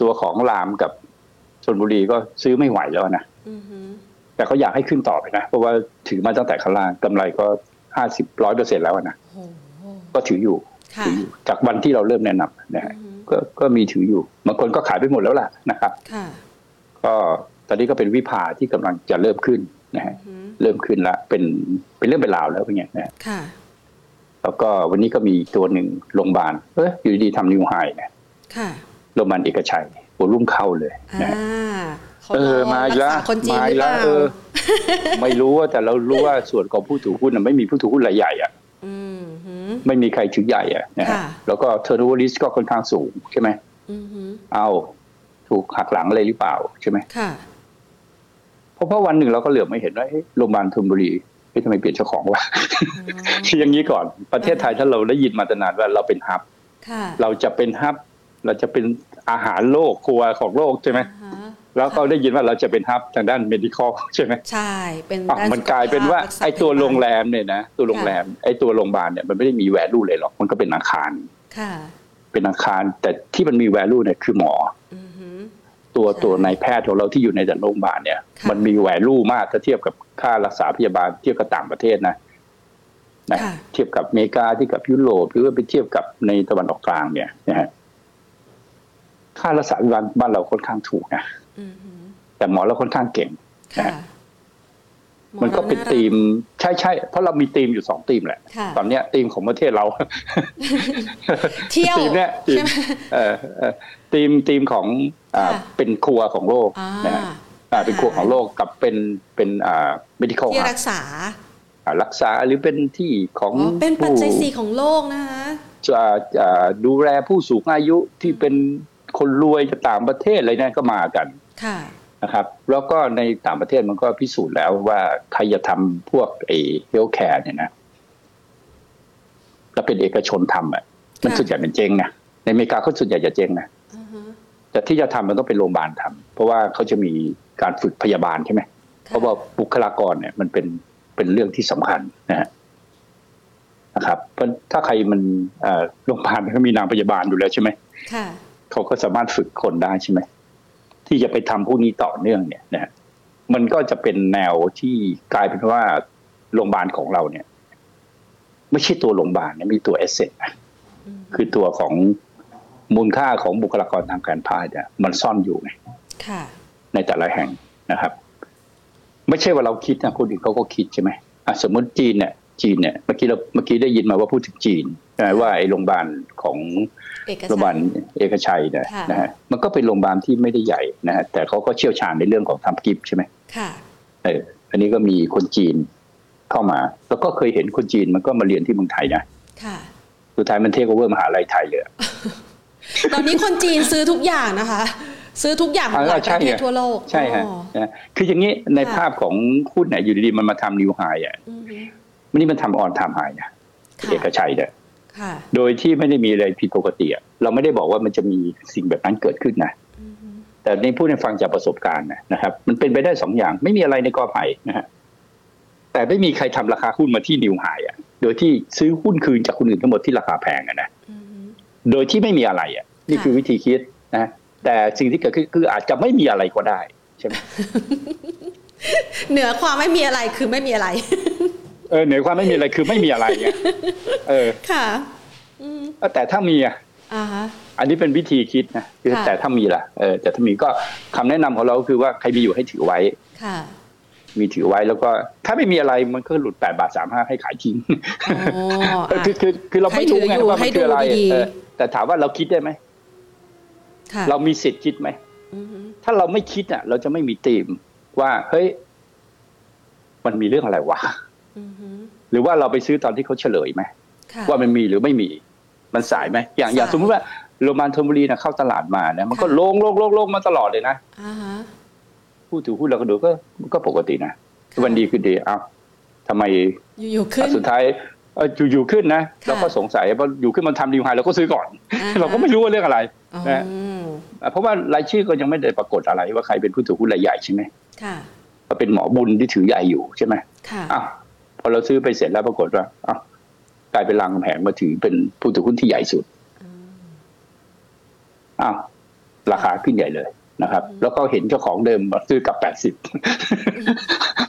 ตัวของรามกับชนบุรีก็ซื้อไม่ไหวแล้วนะอือฮึแต่เขาอยากให้ขึ้นต่อไปนะ เพราะว่าถือมาตั้งแต่ข้างล่างกำไรก็ห้าสิบร้อยเปอร์เซ็นแล้วนะโอ้โหก็ถืออยู่ค่ะถืออยู่ จากวันที่เราเริ่มแนะนำนะฮะอือฮึ ก็ก็มีถืออยู่บางคนก็ขายไปหมดแล้วล่ะนะครับค่ะก็ตอนนี้ก็เป็นวิภาที่กำลังจะเริ่มขึ้นนะฮะอือฮึเริ่มขึ้นละเป็นเป็นเรื่องเป็นราวแล้วเป็นไงนะฮะค่ะแล้วก็วันนี้ก็มีตัวหนึ่งโรงพยาบาลเอยอยู่ดีๆทำนิวไฮนะค่ะโรงพยาบาลเอกชัยโวลุ่มเข้าเลยอ่านะฮะเขาเออมาอีกรัแล้วษาคนจีนมาหอีรืกอเปแล้วล่าเออ ไม่รู้ว่าแต่เรารู้ว่าส่วนของผู้ถือหุ้นน่ะไม่มีผู้ถือหุ้นรายใหญ่อะอืมฮึ ไม่มีใครถือใหญ่อะนะฮะค่ะแล้วก็เทอร์โนเวอร์ลิสก็ค่อนข้างสูงใช่ไหมอือฮึเอาถูกหักหลังอะไรหรือเปล่าใช่ไหมค่ะเพราะเพราะวันหนึ่งเราก็เหลือบไม่เห็นว่าเอ๊ะโรงพยาบาลธนบุรีเฮ้ยทำไมเปลี่ยนเจ้าของวะคืออย่างนี้ก่อนประเทศไทยถ้าเราได้ยินมาตั้งนานว่าเราเป็นฮับค่ะเราจะเป็นฮับ เราจะเป็นอาหารโลกครัวของโลกใช่ไหมอ่าฮะ แล้วก็ได้ยินว่าเราจะเป็นฮับทางด้าน medical ใช่ไหมใช่ เป็นอะด้มันกลายเป็นว่าสุขภพไอ้ตัวรักษาโรงแรมเนี่ยนะตัวโรงแรมไอ้ตัวโรงพยาบาลเนี่ยมันไม่ได้มีแวลูเลยหรอกมันก็เป็นอาคารค่ะ เป็นอาคารแต่ที่มันมีแวลูเนี่ยคือหมออือฮึตัวใช่ตัวนายแพทย์ของเราที่อยู่ในแต่โรงพยาบาลเนี่ยค่ะมันมีแวลูมากถ้าเทียบกับค่ารักษาพยาบาลเทียบกับต่างประเทศนะนะค่ะเทียบกับอเมริกาที่กับยุโรปหรือว่าไปเทียบกับในตะวันออกกลางเนี่ยนะฮะค่ารักษาพยาบาลบ้านเราค่อนข้างถูกนะอือฮึ แต่หมอเราค่อนข้างเก่งค่ะมันก็เป็นหอราารัธีมใช่ใช่เพราะเรามีธีมอยู่สองธีมแหละค่ะตอนเนี้ยธีมของประเทศเราเที่ยวธีมเนี้ยธีมใช่ไหมเอ่อเอ่อธีมธีมของอ่าค่ะเป็นครัวของโลกอ่านะฮะอ่าเป็นครัวของโลกกับเป็นเป็นอ่า medical ที่ hub รักษาอ่ารักษาหรือเป็นที่ของอ๋อเป็นปัจผู้จัยสี่ของโลกนะคะจะอ่าดูแลผู้สูงอายุที่เป็นคนรวยจากต่างประเทศอะไรนั่นก็มากันค่ะ นะครับแล้วก็ในต่างประเทศมันก็พิสูจน์แล้วว่าใครจะทำพวกไอ้ healthcare เนี่ยนะแล้วเป็นเอกชนทำอะมันค่ะส่วนใหญ่เป็นเจ๊งนะในอเมริกาเขาส่วนใหญ่จะเจ๊งนะอือฮึแต่ที่จะทำมันต้องเป็นโรงพยาบาลทำเพราะว่าเขาจะมีการฝึกพยาบาลใช่ไหมค่ะเพราะว่าบุคลากรเนี่ยมันเป็นเป็นเรื่องที่สำคัญนะฮะนะครับ เพราะถ้าใครมันเอ่อโรงพยาบาลเขามีนางพยาบาลอยู่แล้วใช่ไหมค่ะเขาก็สามารถฝึกคนได้ใช่ไหม ที่จะไปทำพวกนี้ต่อเนื่องเนี่ยนะฮะมันก็จะเป็นแนวที่กลายเป็นว่าโรงพยาบาลของเราเนี่ย ไม่ใช่ตัวโรงพยาบาลเนี่ยมีตัวเอเซนนะอืมคือตัวของมูลค่าของบุคลากรทางการแพทย์เนี่ยมันซ่อนอยู่ไงค่ะในแต่ละแห่งนะครับ ไม่ใช่ว่าเราคิดนะคนอื่นเขาก็คิดใช่ไหมอะสมมติจีนเนี่ยจีนเนี่ยเมื่อกี้เราเมื่อกี้ได้ยินมาว่าพูดถึงจีนใช่ไหมว่าไอ้โรงพยาบาลของเอก โรงพยาบาสาลรเอกชัยเนี่ยค่ะนะฮะมันก็เป็นโรงพยาบาลที่ไม่ได้ใหญ่นะฮะแต่เขาก็เชี่ยวชาญในเรื่องของทำกิฟต์ใช่ไหมค่ะเอออันนี้ก็มีคนจีนเข้ามา แล้วก็เคยเห็นคนจีนมันก็มาเรียนที่เมืองไทยนะค่ะสุดท้ายมันเทคโอเวอร์มหาลัยไทยเลยอะตอนนี้คนจีนซื้อทุกอย่างนะคะ ซื้อทุกอย่างของหลายประเทศทั่วโลก ใช่ฮะอ๋อนะคืออย่างนี้ในค่ะภาพของหุ้นเนี่ยอยู่ดีๆมันมาทำนิวไฮอะอือฮึวันนี้มันทำออนไทม์ไฮนะค่ะเอกชัยเนี่ยค่ะ โดยที่ไม่ได้มีอะไรผิดปกติอะเราไม่ได้บอกว่ามันจะมีสิ่งแบบนั้นเกิดขึ้นนะอือฮึแต่ในพูดในฟังจากประสบการณ์นะนะครับ มันเป็นไปได้สองอย่าง ไม่มีอะไรในกอไผ่นะฮะแต่ไม่มีใครทำราคาหุ้นมาที่นิวไฮอะ โดยที่ซื้อหุ้นคืนจากคนอื่นทั้งหมดที่ราคาแพงอะนะอือฮึโดยที่ไม่มีอะไรอะ นี่ค่ะคือวิธีคิดนะแต่สิ่งที่เกิดขึ้นคืออาจจะไม่มีอะไรก็ได้ใช่ไหมเหนือความไม่มีอะไรคือไม่มีอะไรเออเหนือความไม่มีอะไรคือไม่มีอะไรไงเออค่ะแต่ถ้ามีอะอ่าฮะอันนี้เป็นวิธีคิดนะคือค่ะแต่ถ้ามีล่ะเออแต่ถ้ามีก็คำแนะนำของเราคือว่าใครมีอยู่ให้ถือไว้ค่ะ มีถือไว้แล้วก็ ถ้าไม่มีอะไรมันก็หลุดแปดบาทสามห้าให้ขายทิ้งอ๋อเอออะคือคือคือเราไม่รู้ไงให้ถืออยู่ว่ามันคืออะไรให้ดูดีๆเออแต่ถามว่าเราคิดได้ไหมค่ะเรามีสิทธิ์คิดไหมอือฮึถ้าเราไม่คิดอะ เราจะไม่มีธีมว่าเฮ้ยมันมีเรื่องอะไรวะอือฮึ หรือว่าเราไปซื้อตอนที่เขาเฉลยไหมค่ะว่ามันมีหรือไม่มีมันสายไหมอย่างอย่างสายสมมติว่าโรมันธนบุรีนะเข้าตลาดมานะมันก็ค่ะลงลงลงลงมาตลอดเลยนะอ่าฮะผู้ถือหุ้นเราก็ดูก็ก็ปกตินะค่ะวันดีคือดีเอ้าทำไมอยู่ๆขึ้นสุดท้ายเอ่ออยู่ๆขึ้นนะค่ะเราก็สงสัยเพราะอยู่ขึ้นมันทำดีไฮเราก็ซื้อก่อนอ่าฮะเราก็ไม่รู้ว่าเรื่องอะไรอ๋อนะอะเพราะว่ารายชื่อก็ยังไม่ได้ปรากฏอะไรว่าใครเป็นผู้ถือหุ้นรายใหญ่ใช่ไหมค่ะก็เป็นหมอบุญที่ถือใหญ่อยู่ใช่ไหมค่ะอ้าวพ อเราซื้อไปเสร็จแล้วปรากฏว่าอ้าวกลายเป็นรางกำแผงมาถือเป็นผู้ถือหุ้นที่ใหญ่สุดอ้าวราคาขึ้นใหญ่เลยนะครับ แล้วก็เห็นเจ้าของเดิมมาซื้อกับแปดสิบ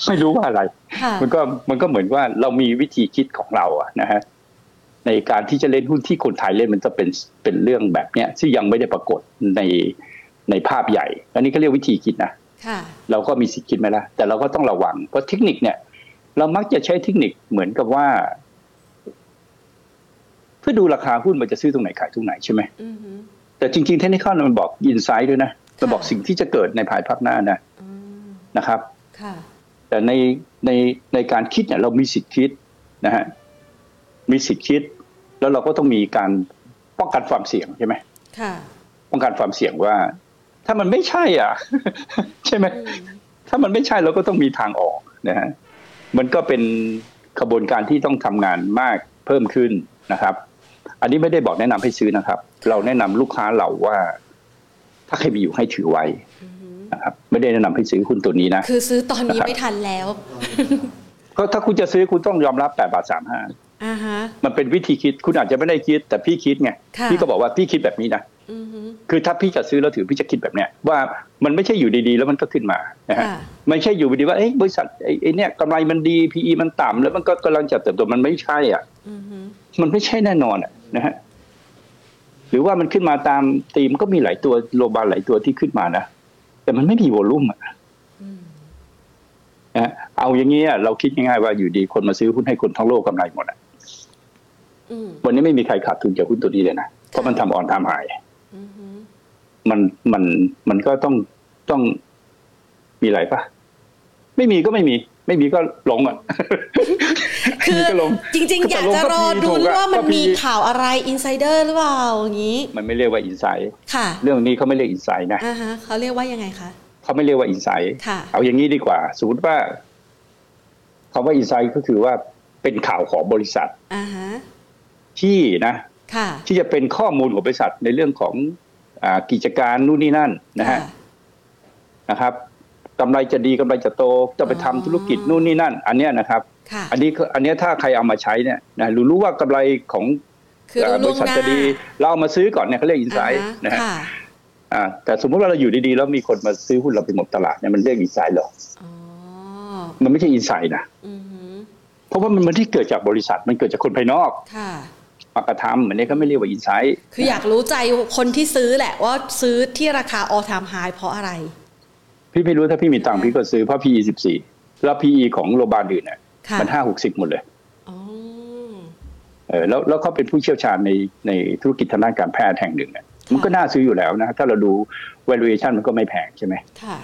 ไม่รู้ว่าอะไรค่ะมันก็มันก็เหมือนว่าเรามีวิธีคิดของเราอะนะฮะในการที่จะเล่นหุ้นที่คนไทยเล่นมันจะเป็นเป็นเรื่องแบบเนี้ยที่ยังไม่ได้ปรากฏในในภาพใหญ่ อันนี้ก็เรียกวิธีคิดนะค่ะเราก็มีสิทธิ์คิดไหมล่ะแต่เราก็ต้องระวังเพราะเทคนิคเนี่ย เรามักจะใช้เทคนิคเหมือนกับว่า เพื่อดูราคาหุ้นมันจะซื้อตรงไหนขายตรงไหนใช่ไหมอือฮึแต่จริงๆเทคนิคมันบอกอินไซด์ด้วยนะมันบอกค่ะสิ่งที่จะเกิดในภายภาคหน้านะอืมนะครับค่ะแต่ในในในการคิดเนี่ย เรามีสิทธิ์คิดนะฮะมีสิทธิ์คิด แล้วเราก็ต้องมีการป้องกันความเสี่ยงใช่ไหมค่ะป้องกันความเสี่ยงว่า ถ้ามันไม่ใช่ อะ ใช่ไหมอืมถ้ามันไม่ใช่เราก็ต้องมีทางออกนะฮะ มันก็เป็นขบวนการที่ต้องทำงานมากเพิ่มขึ้นนะครับ อันนี้ไม่ได้บอกแนะนำให้ซื้อนะครับ เราแนะนำลูกค้าเราว่า ถ้าใครมีอยู่ให้ถือไว้อือฮึนะครับ ไม่ได้แนะนำให้ซื้อหุ้นตัวนี้นะคือซื้อตอนนี้นะครับไม่ทันแล้ว ก็ถ้าคุณจะซื้อคุณต้องยอมรับแปดบาทสามห้าอ่าฮะมันเป็นวิธีคิดคุณอาจจะไม่ได้คิด แต่พี่คิดไงค่ะพี่ก็บอกว่าพี่คิดแบบนี้นะอือฮึ คือถ้าพี่จะซื้อแล้วถือพี่จะคิดแบบเนี้ยว่ามันไม่ใช่อยู่ดีๆ แล้วมันก็ขึ้นมานะฮะค่ะไม่ใช่อยู่ดีๆว่าเอ้ยบริษัทไอ้ไอ้เนี่ยกำไรมันดี PE มันต่ำแล้วมันก็กำลังจะเติบโตมันไม่ใช่อะอือฮึมันไม่ใช่แน่นอนอะนะฮะหรือว่ามันขึ้นมาตามตีมก็มีหลายตัวโลบาหลายตัวที่ขึ้นมานะแต่มันไม่มีวอลลุ่มอะอืมนะฮะเอาอย่างนี้อะเราคิดง่ายๆว่าอยู่ดีคนมาซื้อหุ้นให้คนทั้งโลกกำไรหมดอะอืมวันนี้ไม่มีใครขาดทุนจากหุ้นตัวนี้เลยนะเพราะมันทำออนทำหายอือฮึ มันมันมันก็ต้องต้องมีอะไรปะไม่มีก็ไม่มี ไม่มีก็ลงอะ คือมีก็ลงจริง ๆ อยากจะรอดูว่ามันมีข่าวอะไร insider หรือเปล่าอย่างนี้ มันไม่เรียกว่า inside ค่ะ เรื่องนี้เขาไม่เรียก inside นะอ่าฮะเขาเรียกว่ายังไงคะเขาไม่เรียกว่า inside ค่ะเอาอย่างนี้ดีกว่า สมมติว่าคำว่า inside ก็คือว่าเป็นข่าวของบริษัทอ่าฮะที่นะค่ะที่จะเป็นข้อมูลของบริษัทในเรื่องของอา กิจการนู่นนี่นั่นนะฮะค่ะนะครับกำไรจะดีกำไรจะโตจะไปทำอ๋อธุรกิจนู่นนี่นั่น อันเนี้ยนะครับค่ะอันนี้ก็อันเนี้ยถ้าใครเอามาใช้เนี่ยนะรู้รู้ว่ากำไรของคือรู้บล่วงษัทหน้าบริษัทจะดีเราเอามาซื้อก่อนเนี่ยเขาเรียก inside อ่าฮะนะฮะค่ะอ่าแต่สมมติว่าเราอยู่ดีๆ แล้วมีคนมาซื้อหุ้นเราไปหมดตลาดเนี่ยมันเรียก inside หรออ๋อมันไม่ใช่ inside นะอือฮึเพราะว่ามันไม่ที่เกิดจากบริษัทมันเกิดจากคนภายนอกค่ะ มากระทำอันนี้ก็ไม่เรียกว่าอินไซด์คืออยากรู้ใจคนที่ซื้อแหละว่าซื้อที่ราคา all time high เพราะอะไร พี่ไม่รู้ถ้าพี่มีตังค์พี่ก็ซื้อเพราะ PE สิบสี่แล้ว PE ของโรงพยาบาลอื่นเนี่ยค่ะมันห้าหกสิบหมดเลยอ๋อเออแล้วแล้วเขาเป็นผู้เชี่ยวชาญในในธุรกิจทางด้านการแพทย์แห่งหนึ่งเนี่ยมันก็น่าซื้ออยู่แล้วนะ ถ้าเราดู valuation มันก็ไม่แพงใช่ไหมค่ะ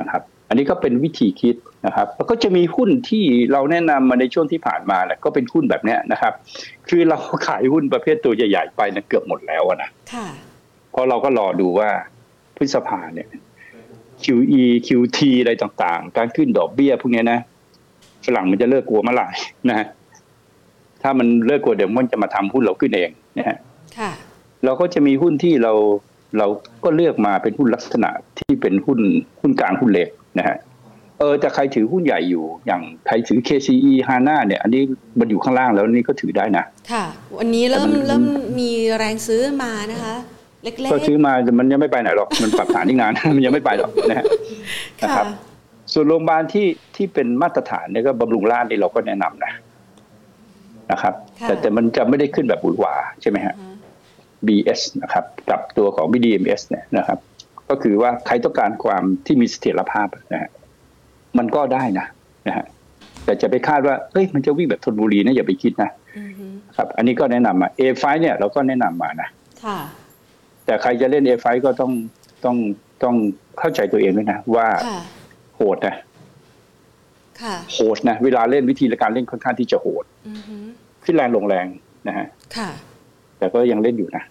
นะครับอั นนี้ก็เป็นวิธีคิดนะครับ แล้วก็จะมีหุ้นที่เราแนะนำมาในช่วงที่ผ่านมาแหละก็เป็นหุ้นแบบเนี้ยนะครับ คือเราขายหุ้นประเภทตัวใหญ่ๆไปเนี่ยเกือบหมดแล้วอะนะค่ะเพราะเราก็รอดูว่าพฤษภาเนี่ย QE QT อะไรต่างๆ การขึ้นดอกเบี้ยพวกเนี้ยนะฝรั่งมันจะเลิกกลัวเมื่อไหร่นะฮะถ้ามันเลิกกลัวเดี๋ยวมันจะมาทำหุ้นเราขึ้นเองนะฮะค่ะเราก็จะมีหุ้นที่เราเราก็เลือกมาเป็นหุ้นลักษณะที่เป็นหุ้นหุ้นกลางหุ้นเล็ก นะฮะเออแต่ใครถือหุ้นใหญ่อยู่อย่างใครถือ KCE HANA เนี่ย อันนี้มันอยู่ข้างล่างแล้วนี่ก็ถือได้นะ ค่ะ วันนี้เริ่มแต่มันเริ่มมีแรงซื้อมานะคะเล็กก็ซื้อมามันยังไม่ไปไหนหรอกมันปรับฐานที่งานมันยังไม่ไปหรอกนะฮะๆนะครัค่ะบส่วนโรงพยาบาลที่ที่เป็นมาตรฐานเนี่ยก็บำรุงราษฎร์นี่เราก็แนะนำนะนะครับค่ะแต่แต่มันจะไม่ได้ขึ้นแบบบุหวาใช่ไหมฮะอ่า BS นะครับ กับตัวของ BDMS เนี่ยนะครับ ก็คือว่าใครต้องการความที่มีเสถียรภาพนะฮะมันก็ได้นะนะฮะแต่จะไปคาดว่าเฮ้ยมันจะวิ่งแบบธนบุรีนะอย่าไปคิดนะอือฮึครับ อันนี้ก็แนะนำมา A5 เนี่ยเราก็แนะนำมานะค่ะแต่ใครจะเล่น A5 ก็ต้องต้องต้องเข้าใจตัวเองด้วยนะว่าค่ะโหดนะค่ะโหดนะเวลาเล่นวิธีการเล่นค่อนข้างที่จะโหดอือฮึขึ้นแรงลงแรงนะฮะค่ะแต่ก็ยังเล่นอยู่นะ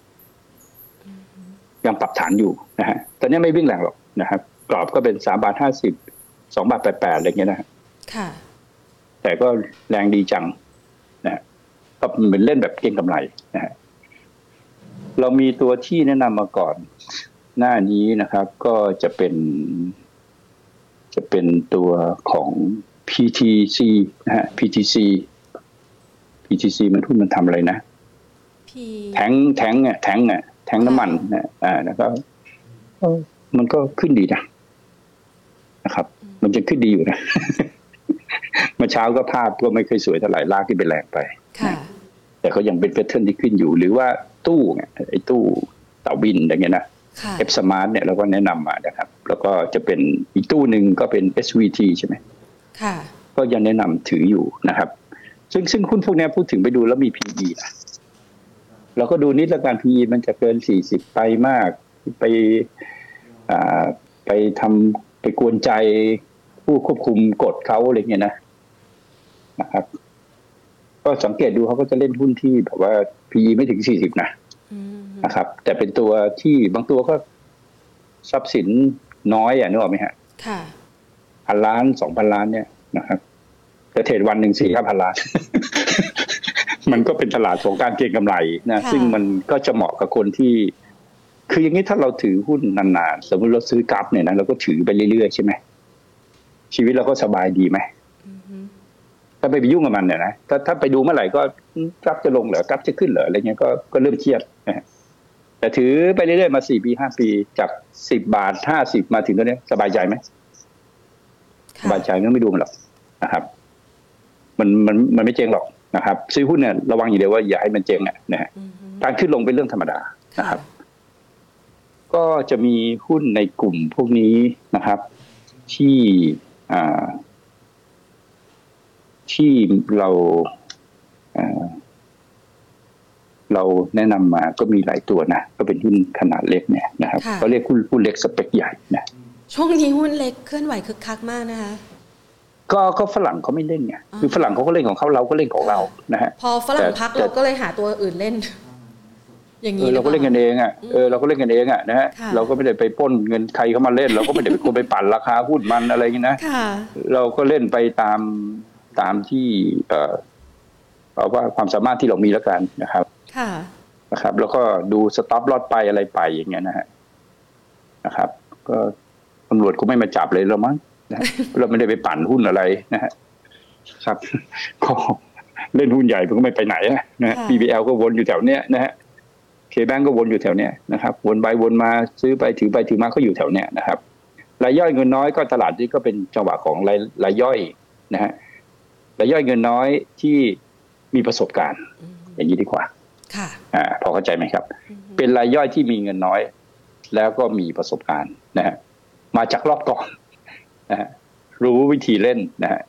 ยังปรับฐานอยู่นะฮะตอนนี้ไม่วิ่งแรงหรอกนะครับกรอบก็เป็นสามบาทห้าสิบสองบาทแปดแปดอะไรเงี้ยนะฮะค่ะ แต่ก็แรงดีจังนะฮะก็เหมือนเล่นแบบเก็งกำไรนะฮะเรามีตัวที่แนะนำมาก่อน หน้านี้นะครับ ก็จะเป็น จะเป็นตัวของ PTC นะฮะ PTC PTC มันทุนมันทำอะไรนะพี่แทงแทงเนี่ยแทงเนี่ยแท งน้ำมันนะอ่าแล้วก็เออมันก็ขึ้นดีนะนะครับ มันจะขึ้นดีอยู่นะเมื่อเช้าก็ภาพก็ไม่เคยสวยเท่าไหร่ลากที่ไปแรงไปค่ะแต่ก็ยังเป็นแพทเทิร์นที่ขึ้นอยู่ หรือว่าตู้เนี่ยไอ้ตู้เต่าบินอย่างเงี้ยนะค่ะเอฟสมาร์ทเนี่ยเราก็แนะนำมานะครับ แล้วก็จะเป็นอีกตู้หนึ่งก็เป็น SVT ใช่ไหมค่ะก็ยังแนะนำถืออยู่นะครับ ซึ่งซึ่งหุ้นพวกเนี้ยพูดถึงไปดูแล้วมี PE นะ เราก็ดูนิดละกัน PE มันจะเกิน40ไปมาก ไปอ่าไปทำไปกวนใจผู้ควบคุมกฎเขาอะไรเงี้ยนะนะครับ ก็สังเกตดูเขาก็จะเล่นหุ้นที่แบบว่า PE ไม่ถึง40นะอืมนะครับ แต่เป็นตัวที่บางตัวก็ทรัพย์สินน้อยอะนึกออกไหมฮะ ค่ะพันล้านสองพันล้านเนี่ยนะครับแต่เทรดวันหนึ่งสี่ห้าพันล้าน มันก็เป็นตลาดของการเก็งกำไรนะค่ะซึ่งมันก็จะเหมาะกับคนที่ คืออย่างนี้ถ้าเราถือหุ้นนานๆสมมติเราซื้อกราฟเนี่ยนะเราก็ถือไปเรื่อยๆใช่ไหมชีวิตเราก็สบายดีไหมอือฮึถ้าไปไปยุ่งกับมันเนี่ยนะถ้าถ้าไปดูเมื่อไหร่ก็อืมกราฟจะลงเหรอกราฟจะขึ้นเหรออะไรเงี้ยก็ก็เริ่มเครียดนะฮะแต่ถือไปเรื่อยๆมาสี่ปีห้าปีจากสิบบาทห้าสิบมาถึงตัวเนี้ยสบายใจไหมสค่ะบายใจไม่ต้องไปดูมันหรอกนะครับ มันมันมันไม่เจ๊งหรอก นะครับซื้อหุ้นเนี่ยระวังอย่างเดียวว่าอย่าให้มันเจ๊งอะนะฮะอือฮึการขึ้นลงเป็นเรื่องธรรมดานะคค่ะรับ ก็จะมีหุ้นในกลุ่มพวกนี้นะครับ ที่อ่าที่เราอ่าเราแนะนำมาก็มีหลายตัวนะ ก็เป็นหุ้นขนาดเล็กเนี่ยนะครับเขาเรียกหุ้นหุ้นเล็กสเปคใหญ่นะช่วงนี้หุ้นเล็กเคลื่อนไหวคึกคักมากนะคะ ก็ก็ฝรั่งเขาไม่เล่นไงอ่าคือฝรั่งเขาก็เล่นของเขาเราก็เล่นของเรานะฮะพอฝรั่งแต่พักแต่เราก็เลยหาตัวอื่นเล่น อย่างเอนี้อเราก็เล่นกันเองอะเออเราก็เล่นกันเองอะนะฮะค่ะเราก็ไม่ได้ไปปล้นเงินใครเข้ามาเล่น เราก็ไม่ได้ไปคนไปปั่นราคาหุ้นมันอะไรอย่างนี้นะค่ะเราก็เล่นไปตามตามที่เอ่อเอาว่าความสามารถที่เรามีแล้วกันนะครับ ค่ะนะครับ แล้วก็ดูสต็อปลอดไปอะไรไปอย่างเงี้ยนะฮะนะครับ ก็ตำรวจก็ไม่มาจับเลยแล้วมั้ง นะฮะเราไม่ได้ไปปั่นหุ้นอะไรนะฮะครับก็เล่นหุ้นใหญ่มันก็ไม่ไปไหนอะนะฮะค่ะ PBL ก็วนอยู่แถวเนี้ยนะฮะเคแบงก็วนอยู่แถวเนี้ยนะครับวนไปวนมาซื้อไปถือไปถือมาก็อยู่แถวเนี้ยนะครับรายย่อยเงินน้อยก็ตลาดนี้ก็เป็นจังหวะของรายรายย่อยนะฮะรายย่อยเงินน้อยที่มีประสบการณ์อืมอย่างนี้ดีกว่า ค่ะอ่าพอเข้าใจไหมครับอืมเป็นรายย่อยที่มีเงินน้อย แล้วก็มีประสบการณ์นะฮะมาจากรอบก่อน นะฮะรู้วิธีเล่นนะฮะ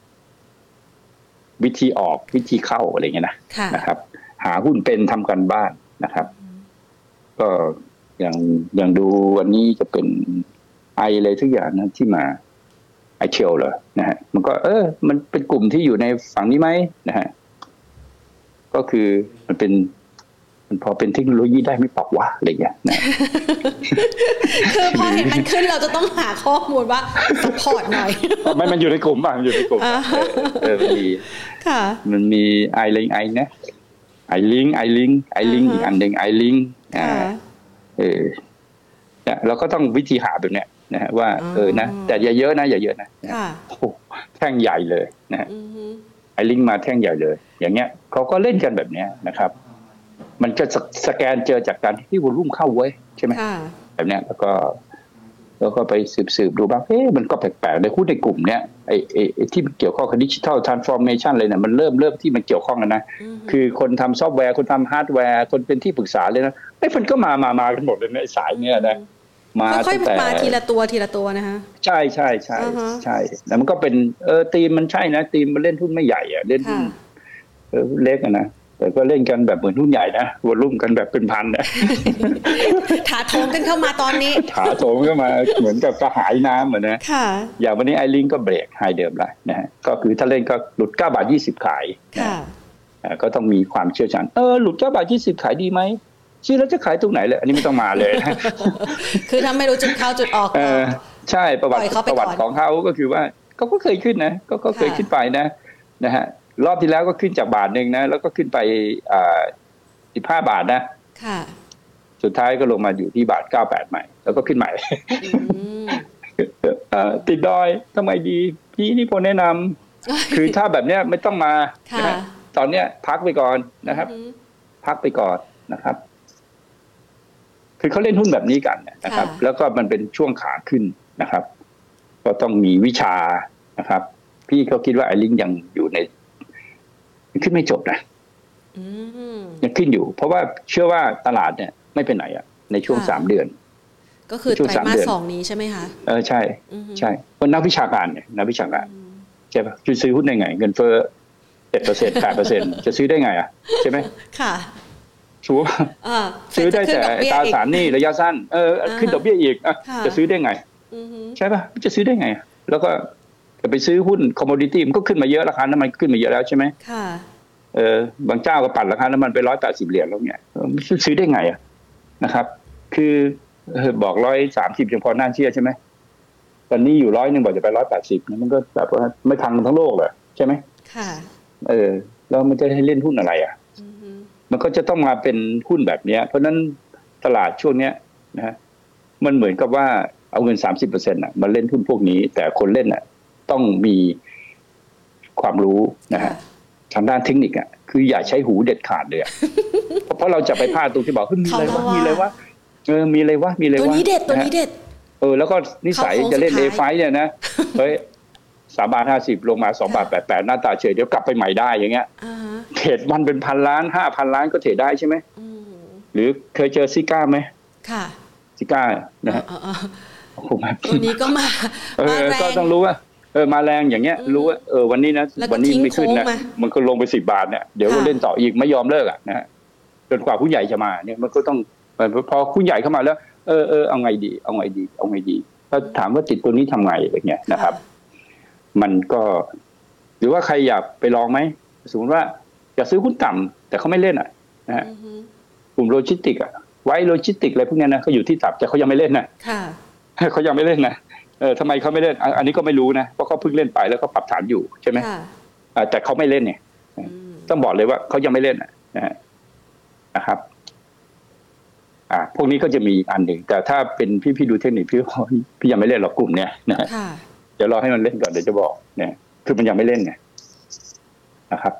วิธีออกวิธีเข้าอะไรเงี้ยนะค่ะนะครับ หาหุ้นเป็นทำกันบ้านนะครับ ก็อย่างอย่างดูวันนี้จะเป็นไออะไรทุกอย่างนะที่มาไอเชลเหรอนะฮะมันก็ เออ มันเป็นกลุ่มที่อยู่ในฝั่งนี้ไหมนะฮะก็คือมันเป็นมัน พอเป็นเทคโนโลยีได้ไม่ปรับวะอะไรอย่างเงี้ยนะคือพอเห็นมันขึ้นเราจะต้องหาข้อมูลว่าสปอร์ตหน่อยไม่มันอยู่ในกลุ่มป่ะมันอยู่ในกลุ่มอ่าเออเออมันมีค่ะ มันมีไอลิงไอนะไอลิงไอลิงไอลิงอ่าฮะอีกอันหนึ่งไอลิงอ่าค่ะเออเนี่ยเราก็ต้องวิธีหาแบบเนี้ยนะฮะว่าอ๋อเออนะแต่อย่าเยอะนะอย่าเยอะนะค่ะโอ้โหแท่งใหญ่เลยนะฮะอือฮึไอลิงมาแท่งใหญ่เลย อย่างเงี้ยเขาก็เล่นกันแบบเนี้ยนะครับ มันจะสสแกนเจอจากการที่วอลุ่มเข้าไว้ยใช่ไหมค่ะแบบเนี้ยแล้วก็ แล้วก็ไปสืบสืบดูบ้างเอ๊ะมันก็แปลกๆในหุ้นในกลุ่มเนี้ยไอ้ไอ้ไอ้ที่เกี่ยวข้องกับ digital transformation เลยเนี่ยมันเริ่มเริ่มที่มันเกี่ยวข้องกันนะ คือคนทำซอฟต์แวร์คนทำฮาร์ดแวร์ คนเป็นที่ปรึกษาเลยนะไอ้ยมันก็มามามากันหมดเลยนะไอ้สายเนี้ยนะมาตั้งแต่ค่อยๆมาทีละตัวทีละตัวนะคะใช่ใช่ใช่อ่าฮะใช่แล้วมันก็เป็นเออทีมมันใช่นะทีมมันเล่นหุ้นไม่ใหญ่อะเล่นหุ้ค่ะนเออหุ้นเล็กอะนะ แต่ก็เล่นกันแบบเหมือนหุ้นใหญ่นะ volume กันแบบเป็นพันนะถาโถมกันเข้ามาตอนนี้ ถาโถมก็มาเหมือนกับกระหายน้ำเหมือนนะค่ะอย่างวันนี้ไอลิงก็เบรกไฮเดิมแล้วนะฮะก็คือถ้าเล่นก็หลุด 9 บาท 20 ขายนะค่ะอ่าก็ต้องมีความเชี่ยวชาญเออหลุด 9 บาท 20 ขายดีไหมซื้อแล้วจะขายตรงไหนเลยอันนี้ไม่ต้องมาเลยนะคือถ้าไม่รู้จุดเข้าจุดออกเออใช่ประวัติปล่อยเขาไปประวัติก่อนของเขาก็คือว่าเขาก็เคยขึ้นนะก็ก็เคยค่ะขึ้นไปนะนะฮะ รอบที่แล้วก็ขึ้นจากบาทหนึ่งนะ แล้วก็ขึ้นไปอ่า15บาทนะ ค่ะ สุดท้ายก็ลงมาอยู่ที่บาท98ใหม่ แล้วก็ขึ้นใหม่อืมเอ่อติดดอยทำไมดี พี่ที่พลแนะนำคือถ้าแบบเนี้ยไม่ต้องมาค่ะนะฮะตอนเนี้ยพักไปก่อนนะครับอืมพักไปก่อนนะครับ คือเขาเล่นหุ้นแบบนี้กันนะครับค่ะแล้วก็มันเป็นช่วงขาขึ้นนะครับ ก็ต้องมีวิชานะครับ พี่ก็คิดว่าไอ้ลิงก์ยังอยู่ในยัง ขึ้นไม่จบนะอืมยังขึ้นอยู่ เพราะว่าเชื่อว่าตลาดเนี่ยไม่เป็นไหนอะในช่วงค่ะสามเดือน ก็คือช่วงไตรสามมาสเดือนสองนี้ใช่ไหมคะเออใช่อืมใช่เพราะนักวิชาการเนี่ยนักวิชาการอืมใช่ปะจะซื้อหุ้นได้ไง เงินเฟ้อเจ็ดเปอร์เซ็นต์แปดเปอร์เซ็นต์จะซื้อได้ไงอะใช่ไหมค่ะชัวร์อ่าซื้อได้แต่เฟดจะขึ้นดอกเบี้ยตราอีกสารหนี้ระยะสั้น เอออ่าฮะขึ้นดอกเบี้ยอีกอะค่ะจะซื้อได้ไงอือฮึใช่ปะจะซื้อได้ไงอะแล้วก็ จะไปซื้อหุ้นคอมมดิตี้มันก็ขึ้นมาเยอะราคาน้ำมันขึ้นมาเยอะแล้วใช่ไหมค่ะเออบางเจ้าก็ปั่นราคาน้ำมันไปร้อยแปดสิบเหรียญแล้วเนี่ยเออมันซื้อได้ไงอะนะครับ คือเออบอกร้อยสามสิบยังพอน่าเชื่อใช่ไหมตอนนี้อยู่ร้อยหนึ่งบอกจะไปร้อยแปดสิบมันก็แบบว่าไม่พังทั้งโลกเลยใช่ไหมค่ะ เออ แล้วมันจะให้เล่นหุ้นอะไร อะอือฮึมันก็จะต้องมาเป็นหุ้นแบบเนี้ย เพราะฉะนั้นตลาดช่วงเนี้ยนะฮะมันเหมือนกับว่าเอาเงินสามสิบเปอร์เซ็นต์อะมาเล่นหุ้นพวกนี้ แต่คนเล่นอะ ต้องมีความรู้นะฮะค่ะทางด้านเทคนิคอะคืออย่าใช้หูเด็ดขาดเลยอะเพราะเพราะเราจะไปพลาดตรงที่บอกเฮ้ยมีอะไรวะเขาก็ว่ามีมีอะไรวะเออมีอะไรวะมีอะไรตัววะนี้เด็ดตัวะฮะนี้เด็ดเออแล้วก็นิสัยเข้าโค้งจะเล่นสุเอดท้ายไฟเนี่ยนะเฮ้ยสามบาทห้าสิบลงมาสองบาทแปดแปดหน้าตาเฉยเดี๋ยวกลับไปใหม่ได้อย่างเงี้ยอ่าฮะเทรดวันเป็นพันล้านห้าพันล้านก็เทรดได้ใช่ไหมอืมหรือเคยเจอซิก้าไหมค่ะซิก้านะฮะเออเออโอ้โหมาตัวนี้ก็มาเอมาอแรก็งต้องรู้ว่า เออมาแรงอย่างเงี้ยอืมรู้ว่าเออวันนี้นะแล้วก็วันนี้ทิ้งไม่ขึ้นนะโค้งมามันก็ลงไปสิบาทเนี่ยเดี๋ยวก็ค่ะเล่นต่ออีกไม่ยอมเลิกอะนะฮะจนกว่าผู้ใหญ่จะมาเนี่ยมันก็ต้องพอผู้ใหญ่เข้ามาแล้ว เออเออเอาไงดี เอาไงดี เอาไงดีถ้าถามว่าติดตัวนี้ทำไงอะไรเงี้ยนะครับ มันก็ หรือว่าใครอยากไปลองไหมสมมติว่าอยากซื้อหุ้นต่ำแต่เขาไม่เล่นอะนะฮะอือฮึกลุ่มโลจิสติกอะไว้โลจิสติกอะไรพวกเนี้ยนะเขาอยู่ที่ตับแต่เขายังไม่เล่นนะค่ะเขายังไม่เล่นนะเออทำไมเขาไม่เล่นอะอันนี้ก็ไม่รู้นะเพราะเขาเพิ่งเล่นไปแล้วก็ปรับฐานอยู่ใช่ไหมค่ะอ่าแต่เขาไม่เล่นเนี่ยอืมต้องบอกเลยว่าเขายังไม่เล่นนะนะฮะนะครับ อ่า พวกนี้ก็จะมีอีกอันหนึ่งแต่ถ้าเป็นพี่พี่ดูเทคนิคพี่ว่าพี่ยังไม่เล่นหรอกกลุ่มเนี้ยนะฮะค่ะเดี๋ยวรอให้มันเล่นก่อนเดี๋ยวจะบอก เนี่ย คือมันยังไม่เล่นไงนะครับ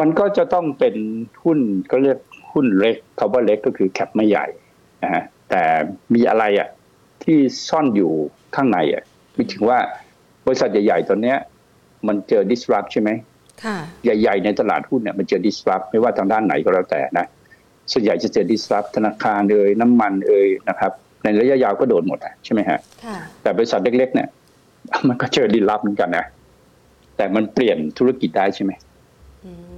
มันก็จะต้องเป็นหุ้นก็เรียกหุ้นเล็กคาว่าเล็กก็คือแคปไม่ใหญ่นะฮะแต่มีอะไรอะ ที่ซ่อนอยู่ข้างในอะไม่ถึงว่าบริษัทใหญ่ๆตอนเนี้ย มันเจอ disrupt ใช่ไหมค่ะใหญ่ ๆ ในตลาดหุ้นเนี่ยมันเจอ disrupt ไม่ว่าทางด้านไหนก็แล้วแต่นะส่วนใหญ่จะเจอ disrupt ธนาคารเอ่ยน้ำมันเอ่ยนะครับ ในระยะยาวก็โดนหมดอะใช่ไหมฮะค่ะแต่บริษัทเล็ก ๆ เนี่ย มันก็เจอดีลับเหมือนกันนะแต่มันเปลี่ยนธุรกิจได้ใช่ไหมอืม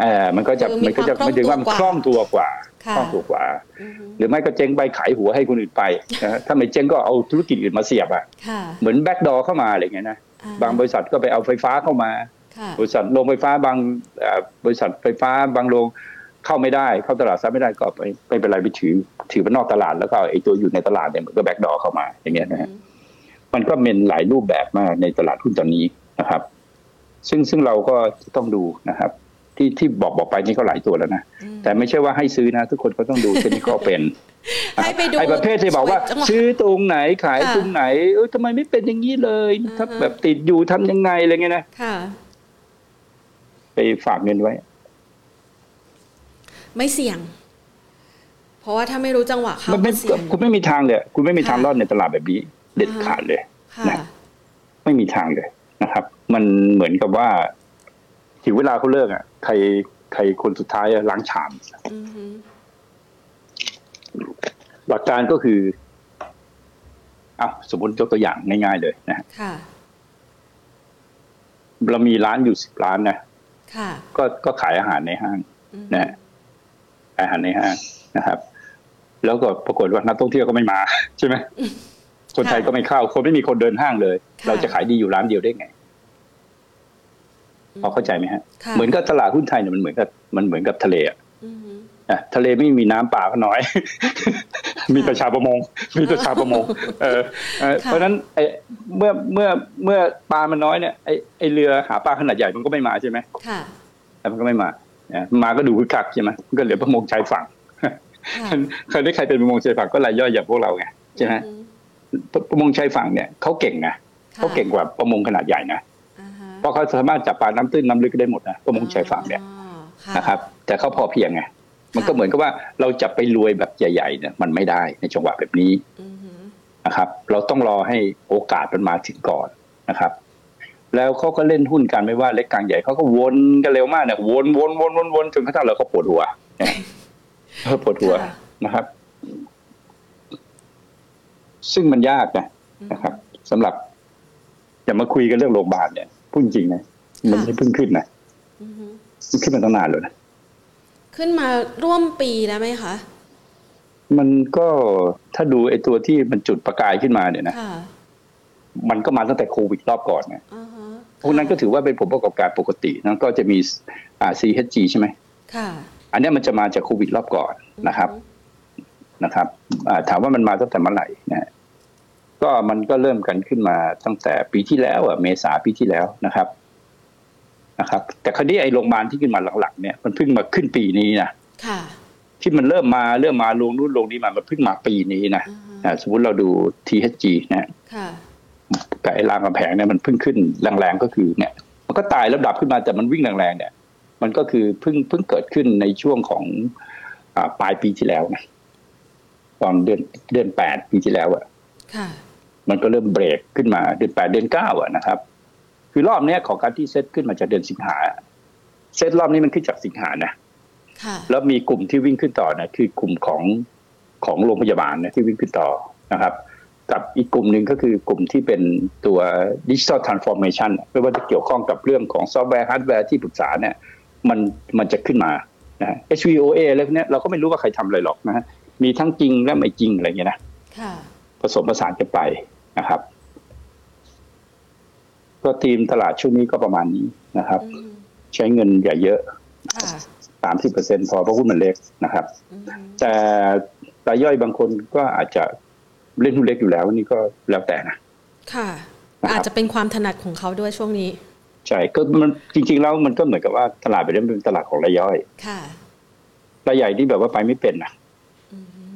เออมันก็จะคือมีมันก็จะความไม่ถึงว่ามันคคล่ล่อองงตัตัววกกว่าว่าค่ะคล่องตัวกว่าอือฮึหรือไม่ก็เจ๊งไปขายหัวให้คนอื่นไปนะฮะถ้าไม่เจ๊งก็เอาธุรกิจอื่นมาเสียบอะค่ะเหมือนแบ็กดอเข้ามาอะไรเงี้ยนะอ่บางบริษัทก็ไปเอาไฟฟ้าเข้ามาค่ะบริษัทโรงไฟฟ้าบางเอ่อบริษัทไฟฟ้าบางโรงเข้าไม่ได้เข้าตลาดซับไม่ได้ก็ไปไม่เป็นไรไปถือถือมันนอกตลาดแล้วก็ไอ้ตัวอยู่ในตลาดเนี่ยมันก็แบ็กดอเข้ามาอย่างเงี้ยนะฮะมันก็เป็นหลายรูปแบบมากในตลาดหุ้นตอนนี้นะครับ ซึ่งซึ่งเราก็จะต้องดูนะครับ ที่ที่บอกบอกไปนี่ก็หลายตัวแล้วนะอืมแต่ไม่ใช่ว่าให้ซื้อนะ ทุกคนก็ต้องดูเทคนิคเป็นให้ไปดูไอ้ประเภทที่บอกว่าจังหวะซื้อตรงไหนขายค่ะตรงไหนเออทำไมไม่เป็นอย่างนี้เลยอ่าฮะถ้าแบบติดอยู่ทำยังไงอะไรเงี้ยนะค่ะไปฝากเงินไว้ ไม่เสี่ยง เพราะว่าถ้าไม่รู้จังหวะเข้ามันไม่ก็เสี่ยงคุณไม่มีทางเลยคุณไม่มีทางค่ะรอดในตลาดแบบนี้ เด็ดขาดเลยค่ะนะไม่มีทางเลยนะครับ มันเหมือนกับว่า ถึงเวลาเขาเลิกอะ ใครใครคนสุดท้ายอะล้างชามอือฮึหลักการก็คืออะสมมติยกตัวอย่างง่ายๆเลยนะฮะค่ะเรามีร้านอยู่สิบร้านนะค่ะก็ก็ขายอาหารในห้างอือฮึนะฮะขายอาหารในห้างนะครับ แล้วก็ปรากฏว่านักท่องเที่ยวก็ไม่มา ใช่ไหมคนไทยก็ไม่เข้า คนไม่มีคนเดินห้างเลย เราจะขายดีอยู่ร้านเดียวได้ไง พอเข้าใจไหมฮะค่ะเหมือนกับตลาดหุ้นไทยเนี่ยมันเหมือนกับมันเหมือนกับทะเลอะอือฮึนะทะเลไม่มีน้ำป่าก็น้อย มีแต่ชาวประมง มีแต่ชาวประมง เออเออเพราะฉะนั้นไอ้เมื่อเมื่อเมื่อปลามันน้อยเนี่ยไอ้ไอ้เรือหาปลาขนาดใหญ่มันก็ไม่มาใช่ไหมค่ะแต่มันก็ไม่มานะมาก็ดูคึกคักใช่ไหมมันก็เหลือประมงชายฝั่งค่ะใครได้ใครเป็นประมงชายฝั่งก็รายย่อยอย่างพวกเราไงใช่ไหมอือฮึประประมงชายฝั่งเนี่ยเขาเก่งนะค่ะเขาเก่งกว่าประมงขนาดใหญ่นะอ่าฮะ เพราะเขาสามารถจับปลาน้ำตื้นน้ำลึกได้หมดนะประมงชายฝั่งเนี่ยอ๋อค่ะนะครับ แต่เขาพอเพียงไงมันก็เหมือนกับว่าเราจะไปรวยแบบใหญ่ๆเนี่ยมันไม่ได้ในจังหวะแบบนี้อือฮึนะครับ เราต้องรอให้โอกาสมันมาถึงก่อนนะครับ แล้วเขาก็เล่นหุ้นกันไม่ว่าเล็กกลางใหญ่เขาก็วนกันเร็วมากเนี่ยวนวนวนวนวนจนกระทั่งเราก็ปวดหัวเนี่ยเออปวดหัวค่ะนะครับ ซึ่งมันยากนะนะครับสำหรับอย่ามาคุยกันเรื่องโรงพยาบาลเนี่ย พูดจริงนะมันไม่เพิ่งขึ้นนะอือฮึมันขึ้นมาตั้งนานแล้วนะขึ้นมาร่วมปีแล้วไหมคะมันก็ถ้าดูไอ้ตัวที่มันจุดประกายขึ้นมาเนี่ยนะค่ะมันก็มาตั้งแต่โควิดรอบก่อนไงอ่าฮะพวกนั้นก็ถือว่าเป็นผลประกอบการปกตินะก็จะมีอ่า CHG ใช่ไหมค่ะอันเนี้ยมันจะมาจากโควิดรอบก่อนนะครับนะครับอ่าถามว่ามันมาตั้งแต่เมื่อไหร่นะฮะ ก็มันก็เริ่มกันขึ้นมาตั้งแต่ปีที่แล้วอะเมษาปีที่แล้วนะครับนะครับ แต่คราวนี้ไอ้โรงพยาบาลที่ขึ้นมาหลักๆเนี่ยมันเพิ่งมาขึ้นปีนี้นะค่ะที่มันเริ่มมาเริ่มมาลงนู่นลงนี้มามันเพิ่งมาปีนี้นะอ่าฮะอ่าสมมติเราดู THG นะค่ะกับไอ้รางกำแพงเนี่ยมันเพิ่งขึ้นแรงๆก็คือเนี่ย มันก็ตายแล้วดับขึ้นมาแต่มันวิ่งแรงๆเนี่ย มันก็คือเพิ่งเพิ่งเกิดขึ้นในช่วงของอ่าปลายปีที่แล้วนะตอนเดือนเดือนแปดปีที่แล้วอะค่ะ มันก็เริ่มเบรกขึ้นมาเดือนแปดเดือนเก้าอะนะครับ คือรอบเนี้ยของการที่เซตขึ้นมาจากเดือนสิงหาเซตรอบนี้มันขึ้นจากสิงหานะค่ะแล้วมีกลุ่มที่วิ่งขึ้นต่อนะคือกลุ่มของของโรงพยาบาลนะที่วิ่งขึ้นต่อนะครับ กับอีกกลุ่มหนึ่งก็คือกลุ่มที่เป็นตัวดิจิ t a ลทรานส์ฟอร์เมชันไม่ว่าจะเกี่ยวข้องกับเรื่องของซอฟต์แวร์ฮาร์ดแวร์ที่ปรึกษาเนี่ยมันมันจะขึ้นมานะ HVOA อะไรพวกเนี้ยเราก็ไม่รู้ว่าใครทำอะไรหรอกนะฮะมีทั้งจริงและไม่จริงอะไรเงี้ยนะค่ะผสมผสานกันไป นะครับก็ทีมตลาดช่วงนี้ก็ประมาณนี้นะครับอืมใช้เงินอย่าเยอะค่ะสามสิบเปอร์เซ็นพอเพราะหุ้นมันเล็กนะครับอืมแต่รายย่อยบางคนก็อาจจะเล่นหุ้นเล็กอยู่แล้วนี่ก็แล้วแต่นะค่ะนะครับอาจจะเป็นความถนัดของเขาด้วยช่วงนี้ใช่ก็มันจริง ๆ แล้วมันก็เหมือนกับว่าตลาดไปเรื่อยเป็นตลาดของรายย่อย ค่ะรายใหญ่ที่แบบว่าไปไม่เป็นนะอืม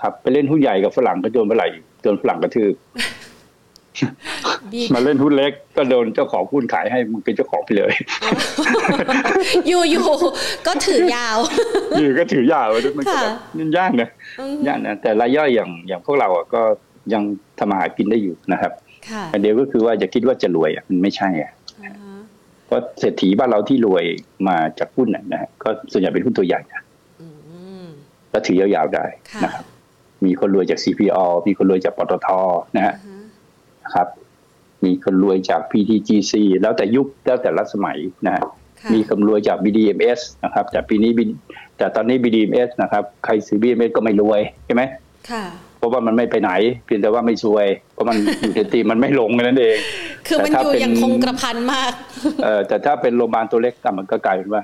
ครับ ไปเล่นหุ้นใหญ่กับฝรั่งก็โดนเมื่อไหร่ โดนฝรั่งกระทืบบีมาเล่นหุ้นเล็กก็โดนเจ้าของหุ้นขายให้มึงเป็นเจ้าของไปเลย อยู่อยู่ก็ถือยาว อยู่ก็ถือยาวไปด้วยมันก็ค่ะแบบมันยากนะอืมยากนะแต่รายย่อยอย่างอย่างพวกเราอะก็ยังทำมาหากินได้อยู่นะครับค่ะอันเดียวก็คือว่าจะคิดว่าจะรวยอะมันไม่ใช่อะอ่าฮะเพราะเศรษฐีบ้านเราที่รวยมาจากหุ้นน่ะนะฮะก็ส่วนใหญ่เป็นหุ้นตัวใหญ่นะอืมแล้วถือยาวๆได้ค่ะนะครับ มีคนรวยจาก CPO มีคนรวยจากปตทนะฮะอ่าฮะนะครับ มีคนรวยจาก PTGC แล้วแต่ยุคแล้วแต่รัชสมัยนะฮะค่ะมีคนรวยจาก BDMs นะครับ แต่ปีนี้ B- แต่ตอนนี้ BDMs นะครับ ใครซื้อ BDMs ก็ไม่รวยใช่ไหมค่ะเพราะว่ามันไม่ไปไหน เพียงแต่ว่าไม่ซวย เพราะมันอยู่ในตีมมันไม่ลงแค่นั้นเอง คือมันแต่ถ้าอยู่เป็นอย่างคงกระพันมากเออแต่ถ้าเป็นโรงพยาบาลตัวเล็กก็มันก็กลายเป็นว่า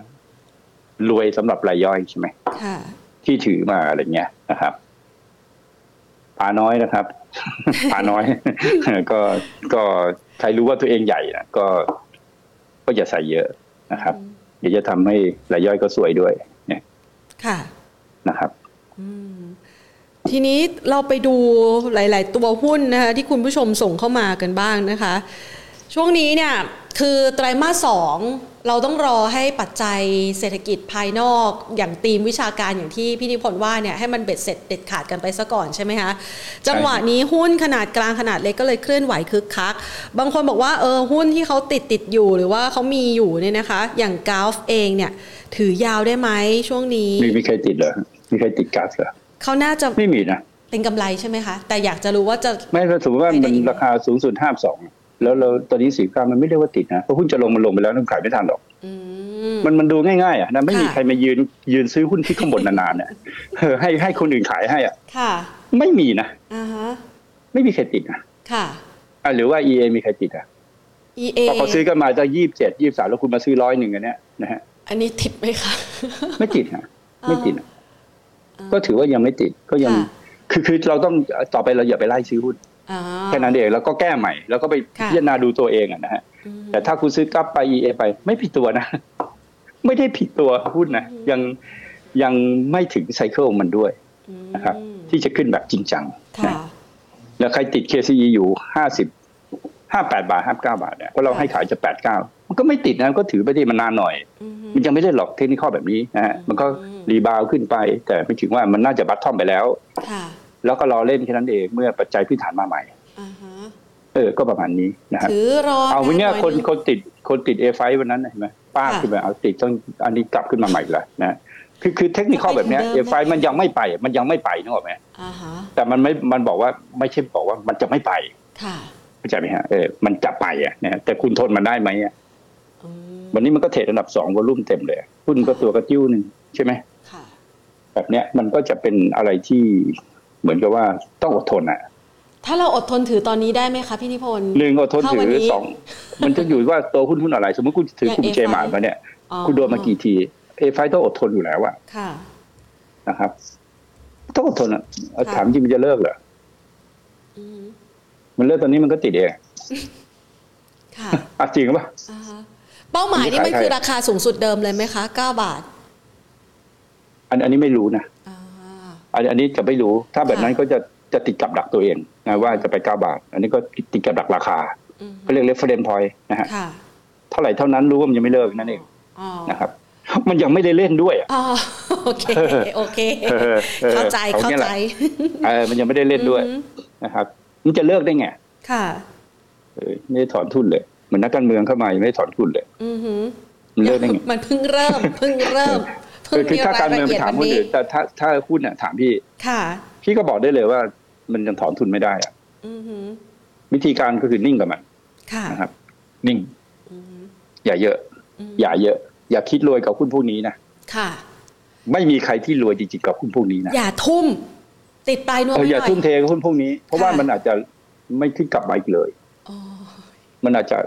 รวยสำหรับรายย่อยใช่ไหมค่ะที่ถือมาอะไรเงี้ยนะครับ ปลาน้อยนะครับปลาน้อย ก็ก็ใครรู้ว่าตัวเองใหญ่นะก็ก็อย่าใส่เยอะนะครับ เดี๋ยวจะทำให้รายย่อยก็สวยด้วย เนี่ยค่ะนะครับอืมทีนี้เราไปดูหลาย ๆ ตัวหุ้นนะคะที่คุณผู้ชมส่งเข้ามากันบ้างนะคะ ช่วงนี้เนี่ย คือไตรมาสสอง เราต้องรอให้ปัจจัยเศรษฐกิจภายนอก อย่างธีมวิชาการอย่างที่พี่นิพนธ์ว่าเนี่ยให้มันเบ็ดเสร็จเด็ดขาดกันไปซะก่อนใช่ไหมคะจังหวะนี้หุ้นขนาดกลางขนาดเล็กก็เลยเคลื่อนไหวคึกคัก บางคนบอกว่าเออหุ้นที่เขาติดติดอยู่หรือว่าเขามีอยู่เนี่ยนะคะ อย่างกาฟเองเนี่ย ถือยาวได้ไหมช่วงนี้มีมีใครติดเหรอมีใครติดก๊าซเหรอเขาน่าจะไม่มีนะเป็นกำไรใช่ไหมคะ แต่อยากจะรู้ว่าจะไม่ถ้าสมมติว่าไม่ได้มันอีกราคาสูงสุดห้าสอง แล้วเราตอนนี้สี่เก้ามันไม่ได้ว่าติดนะเพราะหุ้นจะลงมันลงไปแล้วน้ำขายไม่ทันหรอกอืมมันมันดูง่ายๆอะนะไม่มีค่ะใครมายืนยืนซื้อหุ้นที่ข้างบนนานๆเนี่ยเออให้ให้คนอื่นขายให้อะค่ะไม่มีนะอ่าฮะไม่มีใครติดนะค่ะอะหรือว่า EA มีใครติดอะ EA พอเขาซื้อกันมาจะยี่สิบเจ็ดยี่สิบสามแล้วคุณมาซื้อร้อยหนึ่งอันเนี้ยนะฮะอันนี้ติดไหมคะไม่ติดฮะอ่าไม่ติดอะก็ถือว่ายังไม่ติดก็ยังค่ะคือคือเราต้องต่อไปเราอย่าไปไล่ซื้อหุ้นอ่า แค่นั้นเองแล้วก็แก้ใหม่ แล้วก็ไปค่ะพิจารณาดูตัวเองอะนะฮะอืมแต่ถ้าคุณซื้อกลับไป EA ไป ไม่ผิดตัวนะ ไม่ได้ผิดตัวหุ้นนะยังยังไม่ถึงไซเคิลมันด้วยอืมนะครับ ที่จะขึ้นแบบจริงจังค่ะนะแล้วใครติด KCE อยู่ห้าสิบห้าแปดบาทห้าเก้าบาทเนี่ยเพราะเราให้ขายจะแปดเก้ามันก็ไม่ติดนะก็ถือไปที่มันนานหน่อยอืมมันยังไม่ได้หลอกเทคนิคแบบนี้นะฮะมันก็อืมรีบาวด์ขึ้นไป แต่ไม่ถึงว่ามันน่าจะบัตทอมไปแล้วค่ะ แล้วก็รอเล่นแค่นั้นเองเมื่อปัจจัยพื้นฐานมาใหม่อ่าฮะเออ ก็ประมาณนี้นะฮะถือรอเอาวันเนี้ยหคนหงคนติดคนติดเอไฟวันนั้นน่ะเห็นไหมป้าค่ะขึ้นมาเอาติดต้องอันนี้กลับขึ้นมาใหม่อีกแล้วนะคือคือเทคนิคแบบเนี้ยจะเอไปถึงเดิมไฟมันยังไม่ไป มันยังไม่ไปนึกออกไหมอ่าฮะแต่มันไม่มันบอกว่าไม่ใช่บอกว่ามันจะไม่ไปค่ะเข้าใจไหมฮะเออมันจะไปอะนะฮะแต่คุณทนมันได้ไหมอะอืมวันนี้มันก็เทรดอันดับสองวอลุ่มเต็มเลยหุ้นก็ตัวกระจิ้วหนึ่งใช่ไหมค่ะแบบเนี้ยมันก็จะเป็นอะไรที่ เหมือนกับว่าต้องอดทนอะ ถ้าเราอดทนถือตอนนี้ได้ไหมคะพี่นิพนธ์หนึ่งอดทนถ้าถืวันอนี้สองมันจะอยู่ว่าตัวหุ้นหุ้นอะไร สมมติคุณถืออย่างกลุ่ม A5 เจมาร์มาเนี่ยอ๋อคุณโดนมากี่ทีเอไฟต้องอดทนอยู่แล้วอะค่ะนะครับต้องอดทนอะเอาค่ะถามจริงมันจะเลิกเหรออืมมันเลิกตอนนี้มันก็ติดเองค่ะอะจริงป่ะอ่าฮะเป้าหมายนี่มันขายใครคือราคาสูงสุดเดิมเลยไหมคะ9บาท อันอันนี้ไม่รู้นะ อ่าอันอันนี้จะไม่รู้ถ้าแบบนั้นค่ะก็จะจะติดกับดักตัวเองนะว่าจะไปเก้าบาท อันนี้ก็ติดกับดักราคาอืมเขาเรียก reference point นะฮะค่ะเท่าไหร่เท่านั้นรู้ว่ามันยังไม่เลิกนั่นเองอ๋อนะครับ มันยังไม่ได้เล่นด้วยอะอ๋อโอเคโอเคเออเออเข้าใจเอาเข้าเนี่ยแหใจละเออมันยังไม่ได้เล่นด้วยอืมนะครับ มันจะเลิกได้ไงค่ะเออไม่ได้ถอนทุนเลยเหมือนนักการเมืองเข้ามายังไม่ได้ถอนทุนเลย อือหือมันเลิกได้ไงมันเพิ่งเริ่มเพิ่งเริ่ม คืเพิ่องคือมีถ้ารายการละเมืองเอีไปยดถามวันคนนี้อื่นแต่ถ้าถ้าหุ้นเนี่ยถามพี่ ค่ะ พี่ก็บอกได้เลยว่ามันยังถอนทุนไม่ได้อะอือหือวิธีการก็คือนิ่งกับมันค่ะนะครับ นิ่งอือหืออย่าเยอะมอย่าเยอะ อย่าคิดรวยกับหุ้นพวกนี้นะค่ะ ไม่มีใครที่รวยจริงๆกับหุ้นพวกนี้นะอย่าทุ่ม ติดปลายนวมเออไว้หอย่าน่อยทุ่มเทกับหุ้นพวกนี้ เพราะว่าค่ะมันอาจจะไม่ขึ้นกลับมาอีกเลยอ๋อมันอาจจะ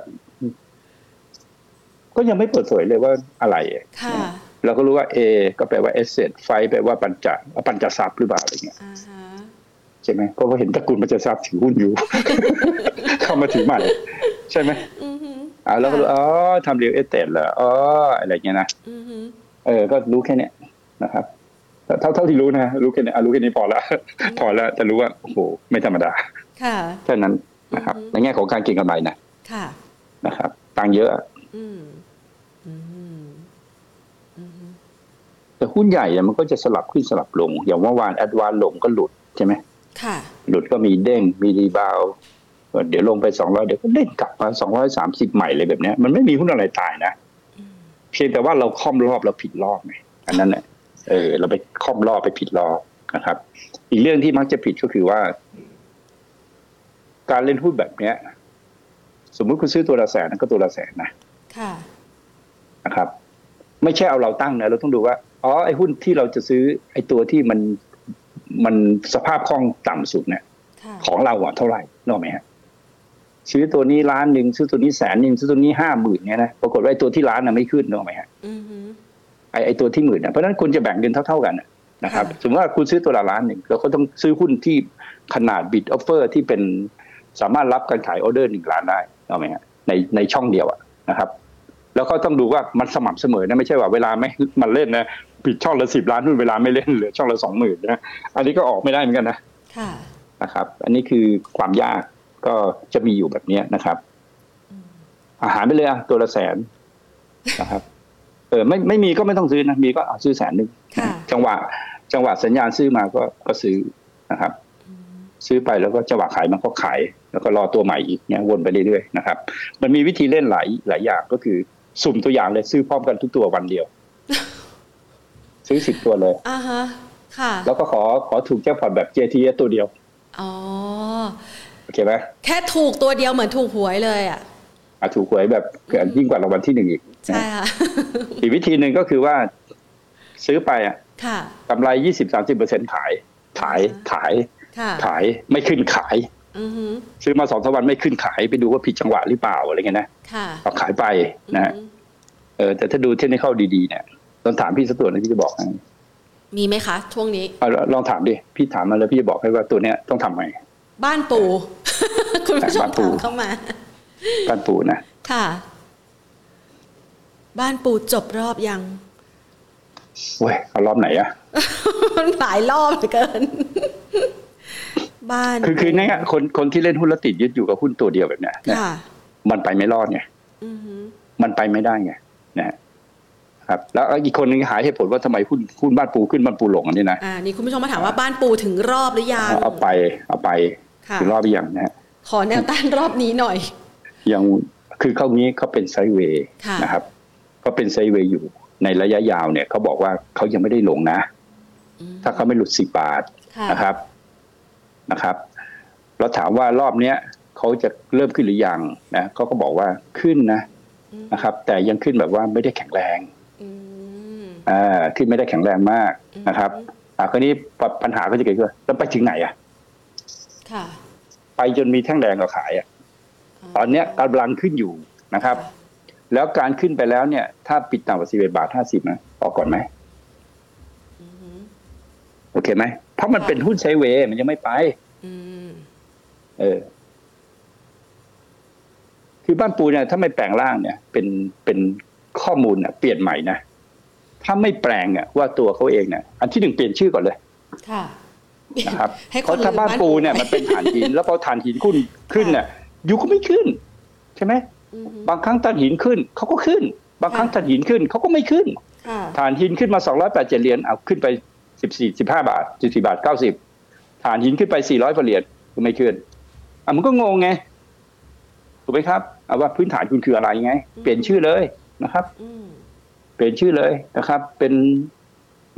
ก็ยังไม่เปิดเผยเลยว่าอะไรค่ะ เราก็รู้ว่า A ก็แปลว่า asset five แปลว่าปัญจปัญจทรัพย์หรือเปล่าอะไรเงี้ยอ่าฮะใช่ไหมเพราะว่าเห็นตระกูลปัญจทรัพย์ถือหุ้นอยู่ เข้ามาถือใหม่ ใช่ไหมอือหืออ่าแล้วก็รู้อ๋อทำ real estate เหรออ๋ออะไรเงี้ยนะอือหือเออ ก็รู้แค่เนี้ยนะครับแต่เท่าเท่าที่รู้นะรู้แค่เนี้ยอะรู้แค่นี้พอละพอแล้วแต่รู้ว่าโอ้โหไม่ธรรมดา ค่ะแค่นั้นนะครับอือฮึในแง่ของการเก็งกำไรนะค่ะนะครับ ตังค์เยอะ อืมอืมอืม แต่หุ้นใหญ่เนี่ยมันก็จะสลับขึ้นสลับลง อย่างเมื่อวาน Advance ลงก็หลุดใช่ไหมค่ะ หลุดก็มีเด้งมี rebound เดี๋ยวลงไปสองร้อยเดี๋ยวก็เด้งกลับมาสองร้อยสามสิบใหม่เลยแบบเนี้ยมันไม่มีหุ้นอะไรตายนะอืมเพียงแต่ว่าเราค่อมรอบเราผิดรอบไงอันนั้นแหละเออ เราไปค่อมรอบไปผิดรอบนะครับ อีกเรื่องที่มักจะผิดก็คือว่า การเล่นหุ้นแบบเนี้ย สมมุติคุณซื้อตัวละแสนนั่นก็ตัวละแสนนะค่ะนะครับ ไม่ใช่เอาเราตั้งนะเราต้องดูว่า อ๋อไอ้หุ้นที่เราจะซื้อไอ้ตัวที่มันมันสภาพคล่องต่ำสุดเนี่ยค่ะของเราอะเท่าไหร่นกออกไหมฮะซื้อตัวนี้ล้านหนึ่งซื้อตัวนี้แสนหนึ่งซื้อตัวนี้ห้าหมื่นเนี่ยนะปรากฏว่าไอ้ตัวที่ล้านน่ะไม่ขึ้นนกออกไหมฮะอือหือไอ้ไอ้ตัวที่หมื่นน่ะเพราะฉะนั้นคุณจะแบ่งเงินเท่า ๆกันน่ะนะครับค่ะสมมติว่าคุณซื้อตัวละล้านหนึ่งเราก็ต้องซื้อหุ้นที่ขนาดบิดออฟเฟอร์ที่เป็นสามารถรับการขายออเดอร์หนึ่งล้านได้นกออกไหมฮะในในช่องเดียวอะนะครับ แล้วก็ต้องดูว่ามันสม่ำเสมอนะไม่ใช่ว่าเวลาไม่มันเล่นนะปิดช่องละสิบล้านหุ้นเวลาไม่เล่นเหลือช่องละสองหมื่นนะอันนี้ก็ออกไม่ได้เหมือนกันนะค่ะนะครับ อันนี้คือความยากก็จะมีอยู่แบบเนี้ยนะครับอืมอาหารไปเลยอะตัวละแสนนะครับ เออไม่ไม่มีก็ไม่ต้องซื้อนะมีก็เอาซื้อแสนหนึ่งค่ะจังหวะ จังหวะสัญญาณซื้อมาก็ก็ซื้อนะครับ ซื้อไปแล้วก็จังหวะขายมันก็ขาย แล้วก็รอตัวใหม่อีกเนี่ยวนไปเรื่อยๆนะครับ มันมีวิธีเล่นหลายหลายอย่างก็คือ สุ่มตัวอย่างเลยซื้อพร้อมกันทุกตัววันเดียว ซื้อสิบตัวเลยอ่าฮะค่ะ แล้วก็ขอขอถูกแจ็คพอตแบบ JTS ตัวเดียวอ๋อโอเคไหมแค่ถูกตัวเดียวเหมือนถูกหวยเลยอะอะถูกหวยแบบเกินยิ่งกว่ารางวัลที่หนึ่งอีกใช่ค่ะอีกวิธีหนึ่งก็คือว่าซื้อไปอะค่ะกำไรยี่สิบสามสิบเปอร์เซ็นขาย ขายขายค่ะขายไม่ขึ้นขายอือฮึ ซื้อมาสองสามวันไม่ขึ้นขายไปดูว่าผิดจังหวะหรือเปล่าอะไรเงี้ยนะค่ะเอาขายไปนะฮะอืมเออแต่ถ้าดูเทคนิคดีๆเนี่ยลองถามพี่สักตัวหนึงพี่จะบอกให้มีไหมคะช่วงนี้เอาลองถามดิพี่ถามมาแล้วพี่จะบอกให้ว่าตัวเนี้ยต้องทำไงบ้านปู่คุณผู้ชมบ้านปู่ถามเข้ามาการปูนะค่ะ บ้านปู่จบรอบยังเว้ยเอารอบไหนอะมันหลายรอบเหลือเกิน บ้านคือคือเนี่ยคนคนที่เล่นหุ้นแล้วติดยึดอยู่กับหุ้นตัวเดียวแบบเนี้ยนะค่ะมันไปไม่รอดไงอือฮึมันไปไม่ได้ไงนะฮะครับ แล้วอีกคนนึงหาเหตุผลว่าทำไมหุ้นหุ้นบ้านปูขึ้นบ้านปูหลงอันนี้นะอ่านี่คุณผู้ชมมาถามว่าบ้านปู่ถึงรอบหรือยังเอาเอาไป เอาไปค่ะถึงรอบหรือยังนะฮะขอแนวต้านรอบนี้หน่อย ยังคือเข้านี้เขาเป็นไซด์เวย์ค่ะนะครับเขาเป็นไซด์เวย์อยู่ในระยะยาวเนี่ยเขาบอกว่าเขายังไม่ได้ลงนะอืมถ้าเขาไม่หลุดสิบบาทค่ะนะครับ นะครับเราถามว่ารอบเนี้ยเขาจะเริ่มขึ้นหรือยังนะเขาก็บอกว่าขึ้นนะอืมนะครับ แต่ยังขึ้นแบบว่าไม่ได้แข็งแรงอืมอ่าขึ้นไม่ได้แข็งแรงมากอืมนะครับ อ่าคราวนี้ปปัญหาก็จะเกิดขึ้นว่าแล้วไปถึงไหนอะค่ะไปจนมีแท่งแดงก็ขายอะตอนเนี้ยกำลังขึ้นอยู่นะครับ แล้วการขึ้นไปแล้วเนี่ย ถ้าปิดต่ำกว่าสิบเอ็ดบาทห้าสิบนะออกก่อนไหมอือฮึโอเคไหม เพราะมันเป็นหุ้นไซด์เวย์มันยังไม่ไปอืมเออ คือบ้านปูเนี่ยถ้าไม่แปลงร่างเนี่ย เป็นเป็นข้อมูลเนี่ยเปลี่ยนใหม่นะถ้าไม่แปลงเนี่ยว่าตัวเขาเองเนี่ยอันที่หนึ่งเปลี่ยนชื่อก่อนเลยค่ะนะครับให้เพคนราะถ้าลืมบ้านปูเนี่ยมันเป็นฐานหิน แล้วพอฐานหินขึ้นขึ้นเนี่ยอยู่ก็ไม่ขึ้น ใช่ไหมอือฮึบางครั้งฐานหินขึ้นเขาก็ขึ้น บางครั้งค่ะฐานหินขึ้นเขาก็ไม่ขึ้นค่ะฐานหินขึ้นมาสองร้อยแปดเจ็ดเหรียญเอาขึ้นไป สิบสี่สิบห้าบาทสิบสี่บาทเก้าสิบฐานหินขึ้นไปสี่ร้อยเหรียญก็ไม่ขึ้นอะมันก็งงไงถูกไหมครับเอาว่าพื้นฐานคุณคืออะไรไง เปลี่ยนชื่อเลยนะครับอืมเปลี่ยนชื่อเลยนะครับ เป็น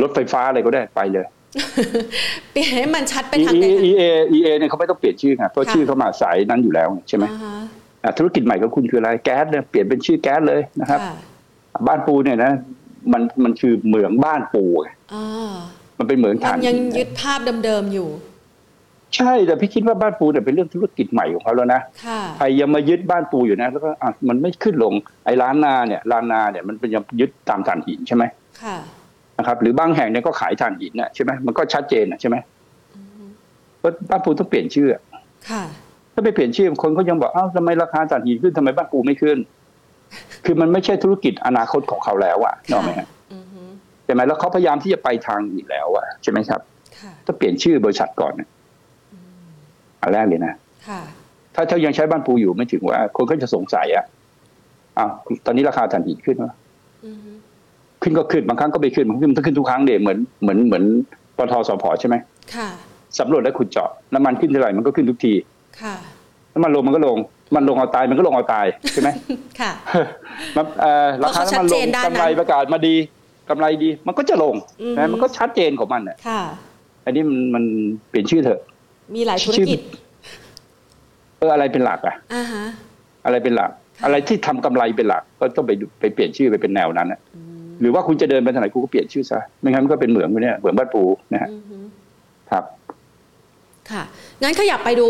รถไฟฟ้าอะไรก็ได้ไปเลยเปลี่ยนให้มันชัดไปทาง E ไหน E A E A เนี่ยเขาไม่ต้องเปลี่ยนชื่อไงเพราะชื่อเขามาสายนั้นอยู่แล้วใช่ไหมอ่าฮะอะธุรกิจใหม่ของคุณคืออะไรแก๊สเนี่ยเปลี่ยนเป็นชื่อแก๊สเลยนะครับค่ะบ้านปูเนี่ยนะ มันมันคือเหมืองบ้านปูไงอ่า มันเป็นเหมืองมัถ่านนยังหินยึดภาพเดิมๆอยู่ ใช่แต่พี่คิดว่าบ้านปูเนี่ยเป็นเรื่องธุรกิจใหม่ของเขาแล้วนะค่ะใครยังมายึดบ้านปูอยู่นะแล้วก็อะมันไม่ขึ้นลงไอ้ร้านนาเนี่ยร้านนาเนี่ยมันเป็นยังยึดตามถ่านหินใช่ไหมค่ะนะครับหรือบางแห่งเนี่ยก็ขายถ่านหินน่ะใช่ไหมมันก็ชัดเจนน่ะใช่ไหมอือฮึเพราะบ้านปูต้องเปลี่ยนชื่อค่ะ ถ้าไม่เปลี่ยนชื่อคนเขายังบอกอ้าวทำไมราคาถ่านหินขึ้นทำไมบ้านปูไม่ขึ้น คือมันไม่ใช่ธุรกิจอนาคตของเขาแล้วอะนึกออกไหมฮะอือฮึ ใช่ไหมแล้วเขาพยายามที่จะไปทางอื่นแล้วอะใช่ไหมครับค่ะต้องเปลี่ยนชื่อบริษัทก่อนนะอันแรกเลยนะค่ะถ้าถ้ายังใช้บ้านปูอยู่ไม่ถึงว่า คนก็จะสงสัยอะอ้าวตอนนี้ราคาถ่านหินขึ้นวะอือฮึขึ้นก็ขึ้นบางครั้งก็ไม่ขึ้นบางครั้งมันก็ขึ้นทุกครั้งเดเหมือนเหมือนเหมือนปตทสพใช่ไหมค่ะสำรวจและขุดเจาะน้ำมันขึ้นเท่าไหร่มันก็ขึ้นทุกที ค่ะน้ำมันลงมันก็ลง มันลงเอาตายมันก็ลงเอาตายใช่ไหมค่ะมันเอ่อราคาเพราะเขาชัน้ำดมันเจลงนด้านนั้นกำไรประกาศมาดี กำไรดี มันก็จะลงอือฮึนะมันก็ชัดเจนของมันอะค่ะอันนี้มันมันเปลี่ยนชื่อเถอะ มีหลายธุรกิจเอออะไรเป็นหลักอะอ่าฮะอะไรเป็นหลักค่ะอะไรที่ทำกำไรเป็นหลัก ก็ต้องไปดูไปเปลี่ยนชื่อไปเป็นแนวนั้นอะอืมหรือว่าคุณจะเดินไปทางไหนคุณก็เปลี่ยนชื่อซะไม่งั้นมันก็เป็นเหมืองอยู่เนี่ยเหมืองบ้านปูนะฮะอือฮึครับ ค่ะ งั้นขยับไปดู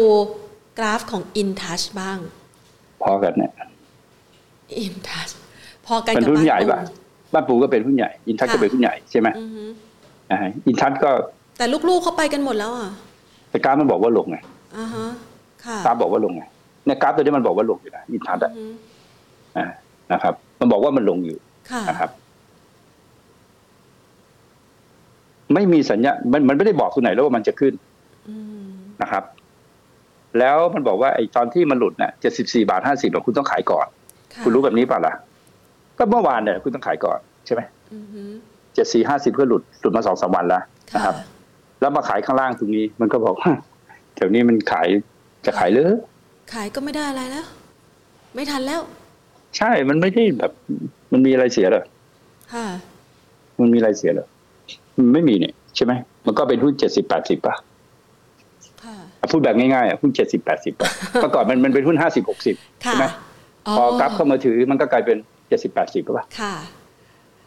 กราฟของ InTouch บ้าง พอกันเนี่ย InTouch พอกันเป็นกับหุ้นบ้านใหญ่ปูป่ะ บ้านปูก็เป็นหุ้นใหญ่ อินทัศก็เป็นหุ้นใหญ่ใช่ไหมอือฮึอ่าอินทัศก็ แต่ลูกๆเขาไปกันหมดแล้วอะแต่กราฟมันบอกว่าลงไงอ่าฮะค่ะกราฟบอกว่าลงไงเนี่ยกราฟตัวนี้มันบอกว่าลงอยู่นะอินทัศอือะอฮึอ่านะครับ มันบอกว่ามันลงอยู่ค่ะนะครับ ไม่มีสัญญา มันมันไม่ได้บอกตัวไหนแล้วว่ามันจะขึ้นอืมนะครับ แล้วมันบอกว่าไอ้ตอนที่มันหลุดน่ะเจ็ดสิบสี่บาทห้าสิบคุณต้องขายก่อนค่ะคุณรู้แบบนี้เปล่าล่ะ ก็เมื่อวานเนี่ยคุณต้องขายก่อนใช่ไหมอือฮึเจ็ดสี่ห้าสิบก็หลุดหลุดมาสองสามวันแล้วนะค่ะครับ แล้วมาขายข้างล่างตรงนี้ มันก็บอกแถวนี้มันขายจะขายเลยขายก็ไม่ได้อะไรแล้ว ไม่ทันแล้ว ใช่มันไม่ได้แบบ มันมีอะไรเสียเหรอค่ะมันมีอะไรเสียเหรอมันไม่มีเนี่ยใช่ไหมมันก็เป็นหุ้นเจ็ดสิบแปดสิบบาทค่ะอะพูดแบบง่ายๆอะหุ้นเจ็ดสิบแปดสิบบาทเมื่อก่อนมันมันเป็นหุ้นห้าสิบหกสิบค่ะใช่ไหมพอกลับเข้ามาถือมันก็กลายเป็น เจ็ดสิบแปดสิบบาทค่ะ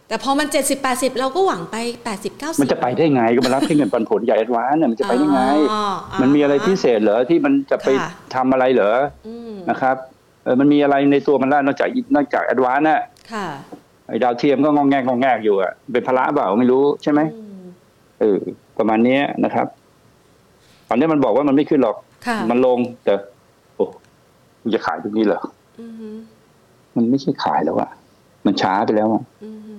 แต่พอมันเจ็ดสิบแปดสิบเราก็หวังไปแปดสิบเก้าสิบมันจะไปได้ไงก็มารับที่เงินปันผลใหญ่ Advance น่ะมันจะไปได้ไง มันมีอะไรพิเศษเหรอที่มันจะไปค่ะทำอะไรเหรออืมนะครับเออมันมีอะไรในตัวมันล่ะนอกจากนอกจาก Advance น่ะค่ะไอ้ดาวเทียมก็งองแงกงองแงกอยู่อะเป็นภาระเปล่าไม่รู้ใช่ไหมอืมเออประมาณเนี้ยนะครับตอนนี้มันบอกว่ามันไม่ขึ้นหรอกค่ะมันลงแต่โอ้มันจะขายตรงนี้เหรออือฮึ มันไม่ใช่ขายแล้วอะมันช้าไปแล้วอะอือฮึ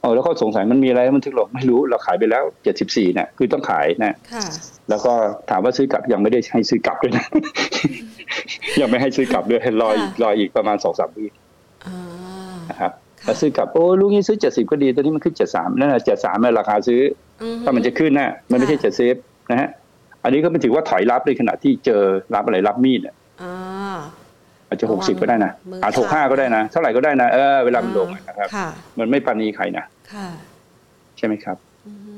เออแล้วเขาสงสัยมันมีอะไรมันถึงหรอกไม่รู้เราขายไปแล้วเจ็ดสิบสี่เนี่ยคือต้องขายนะค่ะแล้วก็ถามว่าซื้อกลับยังไม่ได้ให้ซื้อกลับด้วยนะยังไม่ให้ซื้อกลับด้วยให้รออีกรออีกประมาณสองสามวิอ่านะครับค่ะแล้วซื้อกลับโอ้ลูกนี้ซื้อเจ็ดสิบก็ดีตอนนี้มันขึ้นเจ็ดสามนั่นแหละเจ็ดสามราคาซื้ออือฮึถ้ามันจะขึ้นนะมันไม่ใช่ค่ะเจ็ดเซฟนะฮะอันนี้ก็เป็นถือว่าถอยรับในขณะที่เจอรับอะไรรับมีดอะอ่า อาจจะระหวักงสิบก็ได้นะมืออาจหกห้าขาดก็ได้นะเท่าไหร่ก็ได้นะเออเวลามันลงอะนะครับค่ะมันไม่ปานีใครนะค่ะใช่ไหมครับอือฮึ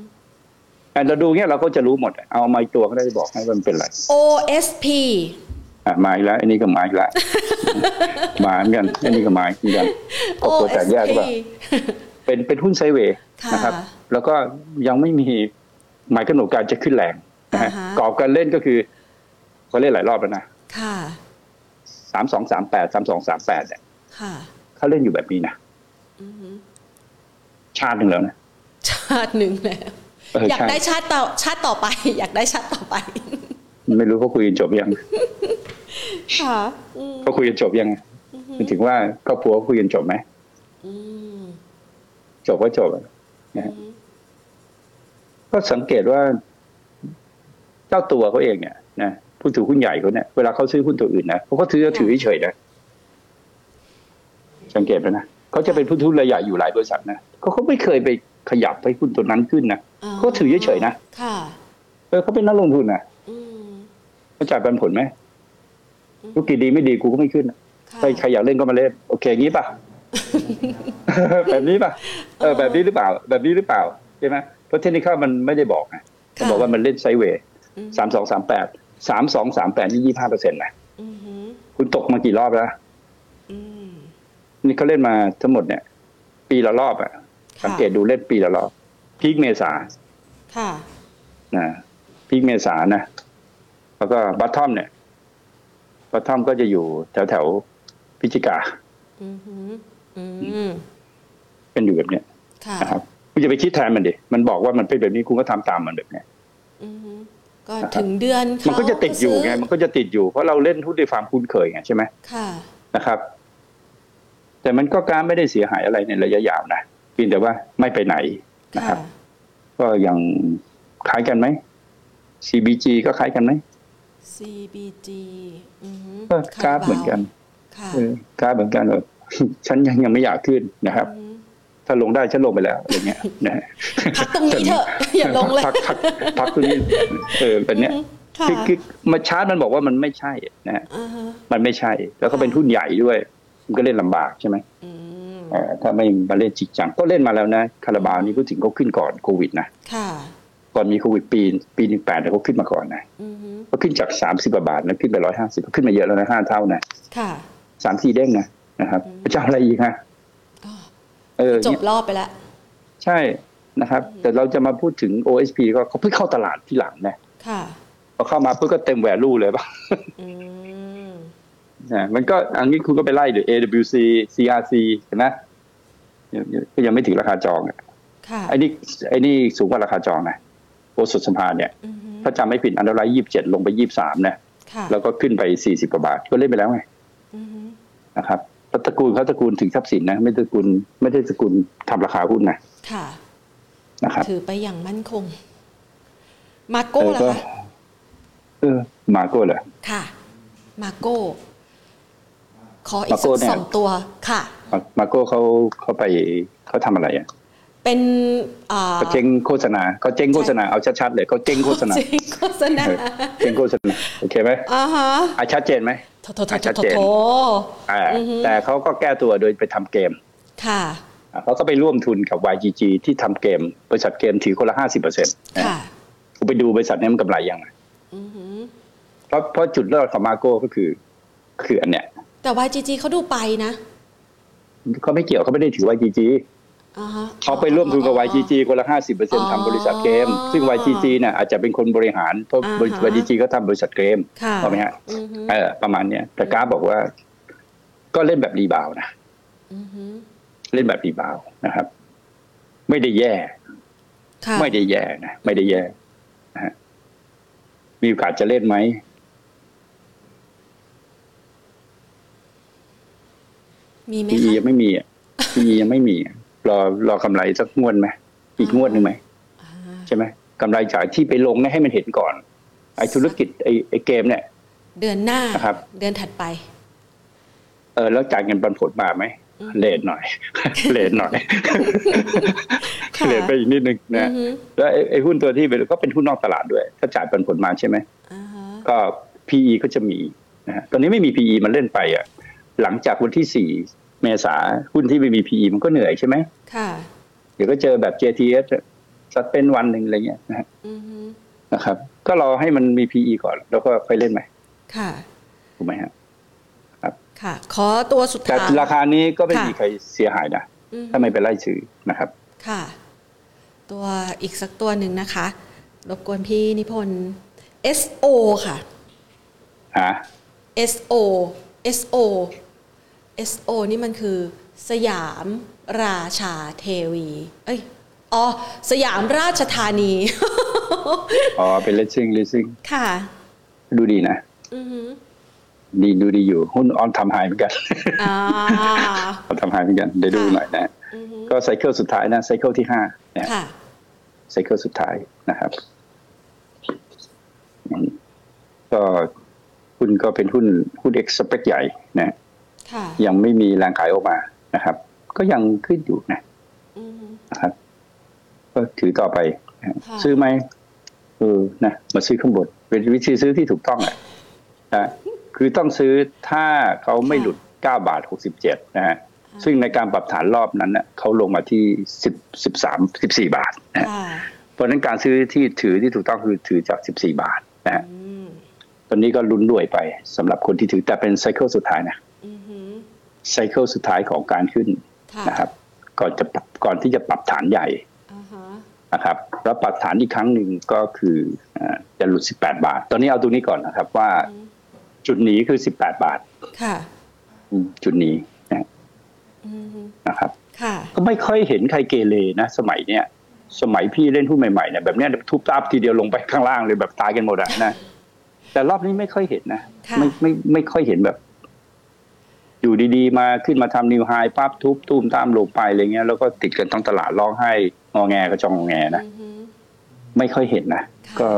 อะเราดูเงี้ยเราก็จะรู้หมดอะเอาไม้ตัวก็ได้บอกให้ว่ามันเป็นอะไร OSP อะมาอีกแล้วอันนี้ก็มาอีกแล้วมาเหมือนกันอันนี้ก็มาเหมือนกันก็ตัวแตกแยกก็แบบเป็นเป็นหุ้นไซด์เวย์ค่ะนะครับ แล้วก็ยังไม่มีหมายกำหนดการจะขึ้นแรงนะฮะอ่าฮะกรอบการเล่นก็คือเขาเล่นหลายรอบแล้วนะค่ะ สามสองสามแปดสามสองสามแปดเนี่ยค่ะเขาเล่นอยู่แบบนี้นะอือฮึชาติหนึ่งแล้วนะ ชาติหนึ่งแล้วเอออยากใช่ได้ชาติต่อชาติต่อไป อยากได้ชาติต่อไป ไม่รู้เขาคุยกันจบยังค่ะอืมเขาคุยกันจบยังคือถึงว่าครอบครัวเขาคุยกันจบไหมอืมจบก็จบอะนะฮะก็สังเกตว่า เจ้าตัวเขาเองเนี่ยนะ ผู้ถือหุ้นใหญ่เขาเนี่ยเวลาเขาซื้อหุ้นตัวอื่นนะเขาก็ถือถือเฉยๆนะสังเกตไหมนะเขาจะเป็นผู้ถือหุ้นรายใหญ่อยู่หลายบริษัทนะเขาเขาไม่เคยไปขยับให้หุ้นตัวนั้นขึ้นนะเขาถือเฉยๆนะค่ะเออเขาเป็นนักลงทุนนะอืมเขาจ่ายปันผลไหมธุรกิจดีไม่ดีกูก็ไม่ขึ้นนะค่ะใครใครอยากเล่นก็มาเล่นโอเคงี้ป่ะแบบนี้ป่ะเออแบบนี้หรือเปล่า แบบนี้หรือเปล่าใช่ไหมเพราะเทคนิคมันไม่ได้บอกไงเขาบอกว่ามันเล่นไซด์เวย์อืมสามสองสามแปด สามสองสามแปดนี่ยี่ห้าเปอร์เซ็นต์นะอือฮึคุณตกมากี่รอบแล้วอืมนี่เขาเล่นมาทั้งหมดเนี่ย ปีละรอบอะค่ะสังเกตดูเล่นปีละรอบพีคเมษาค่ะนะพีคเมษานะแล้วก็บัตทอมเนี่ยบัตทอมก็จะอยู่แถวแถวๆพิจิกาอือฮึอืมเป็นอยู่แบบเนี้ยค่ะนะครับคุณจะไปคิดแทนมันดิมันบอกว่ามันเป็นแบบนี้คุณก็ทำตามมันแบบเนี้ยอือฮึ ก็ถึงเดือนมันก็จะติดอยู่ไงเขามันก็จะติดอยู่เพราะเราเล่นหุ้นด้วยความคุ้นเคยไงใช่ไหมค่ะนะครับ แต่มันก็การไม่ได้เสียหายอะไรในระยะยาวนะเพียงแต่ว่าไม่ไปไหนนะคค่ะรับ ก็ยังคล้ายกันไหม CBG ก็คล้ายกันไหม CBG อือฮึก็กราฟเหมือนกันค่ะเออกราฟเหมือนกันเลยฉันยังยังไม่อยากขึ้นนะครับอือฮึ ถ้าลงได้ฉันลงไปแล้วอะไรเงี้ยนะพักตรงนี้เถอะอย่าลงเลยพักพักพักตรงนี้เออเป็นเนี้ยค่ะคือคือมาชาร์จมันบอกว่ามันไม่ใช่นะฮะอ่าฮะมันไม่ใช่ แล้วก็เป็นหุ้นใหญ่ด้วย มันก็เล่นลำบากใช่ไหมอืมเออถ้าไม่มาเล่นจริงจังก็เล่นมาแล้วนะคาราบาวนี่พูดถึงเขาขึ้นก่อนโควิดนะค่ะก่อนมีโควิดปีปีหนึ่งแปดเขาขึ้นมาก่อนนะอือฮึเขาขึ้นจากสามสิบาทแล้วขึ้นไปร้อยห้าสิบขึ้นมาเยอะแล้วนะห้าเท่านะค่ะสามสี่เด้งนะนะครับจะเอาอะไรอีกฮะอ๋อเออ จเนี่บยรอบไปแล้ว ใช่นะครับ แต่เราจะมาพูดถึง OSP ก็เขาเพิ่งเข้าตลาดที่หลังนะค่ะพอเข้ามาเพิ่งก็เต็มแวลูเลยป่ะอืมนะมันก็อันนี้คุณก็ไปไล่เดี๋ยว AWC CRC เห็นไหมก็ยังไม่ถึงราคาจองอะค่ะไอ้นี่ไอ้นี่สูงกว่าราคาจองนะโอสุดสมภารเนี่ยอือฮึถ้าจำไม่ผิดอันดับไลท์ยี่สิบเจ็ดลงไปยี่สามนะค่ะแล้วก็ขึ้นไปสี่สิบกว่าบาทก็เล่นไปแล้วไงอือฮึนะครับแล้ว ตระกูลเขาตระกูลถึงทรัพย์สินนะไม่ตระกูลไม่ได้ตระกูลทำราคาหุ้นนะค่ะนะครับถือไปอย่างมั่นคง มาโก้เออล่ะก็คะเออ มาโก้เลยค่ะ มาโก้ ขออีกสัมาโก้กเนี่ยสองตัวค่ะมามาโก้เขาเขาไปเขาทำอะไรอะเป็นอ่าเขาเจ๊งโฆษณาเขาเจ๊งโฆษณาเอาชัดๆเลยเขาเจ๊งโฆษณาจริงโฆษณาเออเจ๊งโฆษณาโอเคไหมอ่าฮะอะชัดเจนไหมโถโถโถอะ ชัดถเจนโถอ่าอือฮึแต่เขาก็แก้ตัวโดยไปทำเกม ค่ะเขาก็ไปร่วมทุนกับ YGG ที่ทำเกม บริษัทเกมถือคนละห้าสิบเปอร์เซ็นต์ค่ะไปดูบริษัทนี้มันกำไรยังไงเพราะเพราะจุดเริ่มของมาโก้ก็คือคืออันเนี้ยแต่ YGG เขาดูไปนะเขาไม่เกี่ยวเขาไม่ได้ถือ YGG เขาไปร่วมทุนกับ YGG คนละห้าสิบเปอร์เซ็นอ๋อทำบริษัทเกม ซึ่ง YGG เนี่ยอาจจะเป็นคนบริหารเพราะอ่าฮะบริษัท YGG ก็ทำบริษัทเกมค่ะถูกไหมฮะอือหือเออประมาณเนี้ยแต่กราฟบอกว่า ก็เล่นแบบ rebound นะอือหือเล่นแบบ rebound นะครับ ไม่ได้แย่ค่ะไม่ได้แย่นะไม่ได้แย่นะฮะมีโอกาสจะเล่นไหมมีไหม PE คะยังไม่มีอะ PE ยังไม่มีอะ รอรอกำไรสักงวดไหมอีกงวดหนึ่งไหมอ่าใช่ไหมกำไรจากที่ไปลงเนี่ยให้มันเห็นก่อน ไอ้ธุรกิจไอ้ไอ้เกมเนี่ย เดือนหน้านะครับ เดือนถัดไป เออแล้วจ่ายเงินปันผลมาไหมอืมเลทหน่อยเลทหน่อยค่ะเลทไปอีกนิดนึงอืนะอหือแล้วไอ้ไอ้หุ้นตัวที่เป็นก็เป็นหุ้นนอกตลาดด้วย ถ้าจ่ายปันผลมาใช่ไหมอ่าฮะก็ PE ก็จะมีนะฮะตอนนี้ไม่มี PE มันเล่นไปอะ หลังจากวันที่สี่ เมษาหุ้นที่ไม่มี PE มันก็เหนื่อยใช่ไหมค่ะ เดี๋ยวก็เจอแบบ JTS สักเป็นวันหนึ่งอะไรเงี้ยนะฮะอือหือนะครับ ก็รอให้มันมี PE ก่อน แล้วก็ค่อยเล่นใหม่ ค่ะถูกไหมฮะค่ะ ขอตัวสุดแต่ท้ายราคานี้ก็ไม่ค่ะมีใครเสียหายนะอือหือถ้าไม่ไปไล่ซื้อนะครับ ค่ะ ตัวอีกสักตัวหนึ่งนะคะ รบกวนพี่นิพนธ์ SO ค่ะฮะ SO SO SO นี่มันคือสยามราชาเทวี เอ้ย อ๋อ สยามราชธานี อ๋อ เป็นเลสซิ่งเลสซิ่งค่ะ ดูดีนะอือหือดีดูดีอยู่ หุ้นออนทำไฮเหมือนกันอ่าออนทำไฮเหมือนกัน เดี๋ยวดูค่ะหน่อยนะอือหือก็ไซเคิลสุดท้ายนะ ไซเคิลที่ห้าเนี่ยค่ะไซเคิลสุดท้ายนะครับอืมก็หุ้นก็เป็นหุ้นหุ้นเอ็กซ์สเปกใหญ่นะค่ะ ยังไม่มีแรงขายออกมานะครับ ก็ยังขึ้นอยู่นะอือหือนะครับก็ถือต่อไปนะค่ะซื้อไหมเออนะมาซื้อข้างบนเป็นวิธีซื้อที่ถูกต้องแหละนะคือต้องซื้อถ้าเขาไม่หลุด9บาท67นะฮะซึ่งในการปรับฐานรอบนั้นเน่ะเขาลงมาที่10 13 14บาทนะฮะค่ะเพราะฉะนั้นการซื้อที่ถือที่ถูกต้องคือถือจาก14บาทนะฮะอืมตอนนี้ก็ลุ้นรวยไปสำหรับคนที่ถือแต่เป็นไซเคิลสุดท้ายนะอือหือ ไซเคิลสุดท้ายของการขึ้นค่ะนะครับ ก่อนจะปรับก่อนที่จะปรับฐานใหญ่อ่าฮะนะครับแล้วปรับฐานอีกครั้งหนึ่งก็คือเอ่อจะหลุด 18 บาท ตอนนี้เอาตรงนี้ก่อนนะครับ ว่าอืมจุดหนีคือ 18 บาท ค่ะอืมจุดหนี้นะอือหือนะครับค่ะก็ไม่ค่อยเห็นใครเกเรนะ สมัยเนี้ยสมัยพี่เล่นหุ้นใหม่ๆเนี่ยแบบเนี้ยทุบตาบทีเดียวลงไปข้างล่างเลยแบบตายกันหมดอะนะแต่รอบนี้ไม่ค่อยเห็นนะค่ะไม่ไม่ไม่ค่อยเห็นแบบ อยู่ดีๆ มาขึ้นมาทำนิวไฮปั๊บทุบตูมตามลงไปอะไรเงี้ยแล้วก็ติดกันทั้งตลาดร้องไห้งอแงก็จองงอแงนะอือหือไม่ค่อยเห็นนะค่ะก็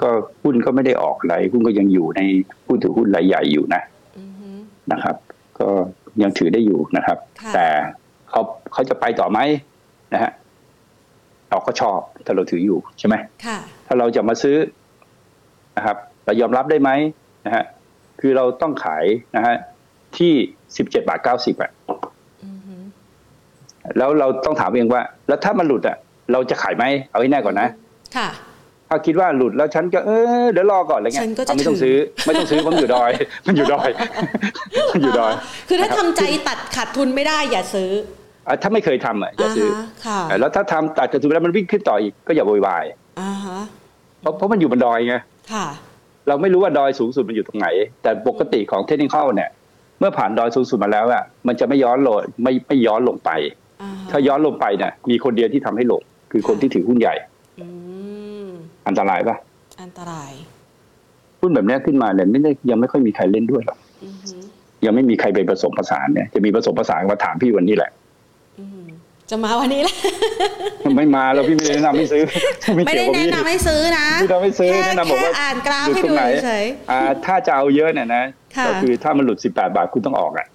ก็หุ้นก็ไม่ได้ออกอะไรหุ้นก็ยังอยู่ในผู้ถือหุ้นรายใหญ่อยู่นะอือหือนะครับ ก็ยังถือได้อยู่นะครับค่ะแต่เขาเขาจะไปต่อไหมนะฮะเราก็ชอบถ้าเราถืออยู่ใช่ไหมค่ะถ้าเราจะมาซื้อนะครับเรายอมรับได้ไหมนะฮะคือเราต้องขายนะฮะ ที่สิบเจ็ดบาทเก้าสิบอะอือหือแล้วเราต้องถามเองว่า แล้วถ้ามันหลุดอะเราจะขายไหมเอาให้แน่ก่อนนะค่ะถ้าคิดว่าหลุดแล้วฉันก็เออเดี๋ยวรอก่อนอะไรเงี้ฉัยนก็จะไม่ต้องถือซื้อ ไม่ต้องซื้อเพราะมันอยู่ดอย มันอยู่ดอย มันอยู่ดอย คือถ้านะครับทำใจตัดขาดทุนไม่ได้อย่าซื้ออะถ้าไม่เคยทำอะอย่าซื้อฮะค่ะอะแล้วถ้าทำตัดกระทุนแล้วมันวิ่งขึ้นต่ออีกก็อย่าโวยวายอ่าฮะเพราะเพราะมันอยู่บนดอยไงค่ะเราไม่รู้ว่าดอยสูงสุดมันอยู่ตรงไหน แต่ปกติของเทคนิคเข้าเนี่ย เมื่อผ่านดอยสูงสุดมาแล้วอะมันจะไม่ย้อนลงไม่ไม่ย้อนลงไปอ่าฮะถ้าย้อนลงไปเนี่ยมีคนเดียวที่ทำให้ลงคือคนที่ถือหุ้นใหญ่อืมอันตรายปะอันตรายหุ้นแบบเนี้ยขึ้นมาเนี่ยไม่ได้ยังไม่ค่อยมีใครเล่นด้วยหรอกอือหือยังไม่มีใครไปผสมผสานเนี่ยจะมีผสมผสานมาถามพี่วันนี้แหละอืม จะมาวันนี้แหละไม่มาแล้วพี่ไม่ได้แนะนำให้ซื้อ ไม่เกี่ได้ยวกับแนะพี่นำให้ซื้อนะไม่ได้ไม่ซื้อค่แนะนำบอกว่าแค่อ่านกราฟอยู่ให้ตรงดูไหนเฉยอ่าถ้าจะเอาเยอะเนี่ยนะๆค่ะก็คือถ้ามันหลุด 18 บาทคุณต้องออกอะ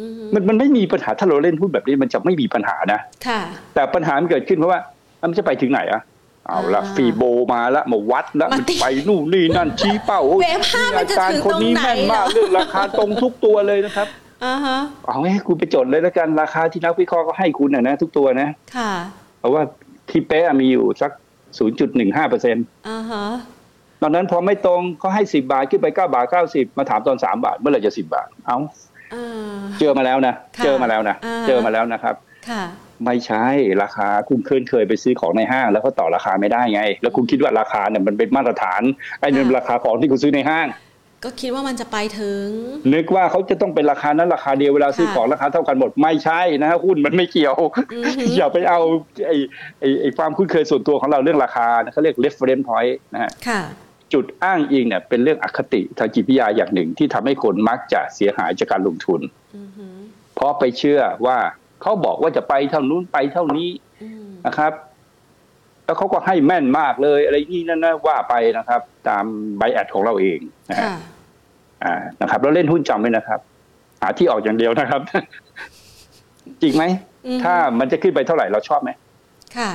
อือฮึมันมันไม่มีปัญหาถ้าเราเล่นหุ้นแบบนี้มันจะไม่มีปัญหานะค่ะแต่ปัญหามันเกิดขึ้นเพราะว่ามันจะไปถึงไหนอะเอาละอ่าฟีโบมาละมาวัดละมาติไปนู่นนี่นั่นชี้เป้าโอ้ยเวฟห้ามันจะอาจารถึย์งคนนี้ตรงไหนแม่นมากเหรอเรื่องราคาตรงทุกตัวเลยนะครับอ่าฮะ เอาให้คุณไปจดเลยแล้วกันราคาที่นักวิเคราะห์ก็ให้คุณนะนะทุกตัวนะ ค่ะ เพราะว่าที่เป๊ะมีอยู่สัก 0.15เปอร์เซ็นต์อ่าฮะตอนนั้นพอไม่ตรงเขาให้ 10 บาทขึ้นไป 9 บาท 90 มาถามตอน 3 บาท เมื่อไหร่จะ 10 บาท เอาอ่าเจอมาแล้วนะค่ะเจอมาแล้วนะอ่าเจอมาแล้วนะครับค่ะไม่ใช่ราคาคุณเคยเคยไปซื้อของในห้าง แล้วก็ต่อราคาไม่ได้ไง แล้วคุณคิดว่าราคาเนี่ยมันเป็นมาตรฐานไอ้นี่นราคาของที่คุณซื้อในห้าง ก็คิดว่ามันจะไปถึง นึกว่าเขาจะต้องเป็นราคานั้นราคาเดียวเวลาซื้อค่ะของราคาเท่ากันหมดไม่ใช่นะฮะหุ้นมันไม่เกี่ยวอือฮึอย่าไปเอาไอ้ไอ้ไอ้ความคุ้นเคยส่วนตัวของเราเรื่องราคานะเขาเรียก reference point นะฮะค่ะจุดอ้างอิงเนี่ยเป็นเรื่องอคติทางจิตวิทยาอย่างหนึ่งที่ทำให้คนมักจะเสียหายจากการลงทุนอือฮึเพราะไปเชื่อว่าเขาบอกว่าจะไปเท่านู้นไปเท่านี้อืมนะครับ แล้วเขาก็ให้แม่นมากเลย อะไรนี่นั่นนะว่าไปนะครับ ตามใบแอดของเราเองนะฮะค่ะ อ่านะครับ แล้วเล่นหุ้นจำไว้นะครับ หาที่ออกอย่างเดียวนะครับ จริงไหมอืมถ้ามันจะขึ้นไปเท่าไหร่เราชอบไหมค่ะ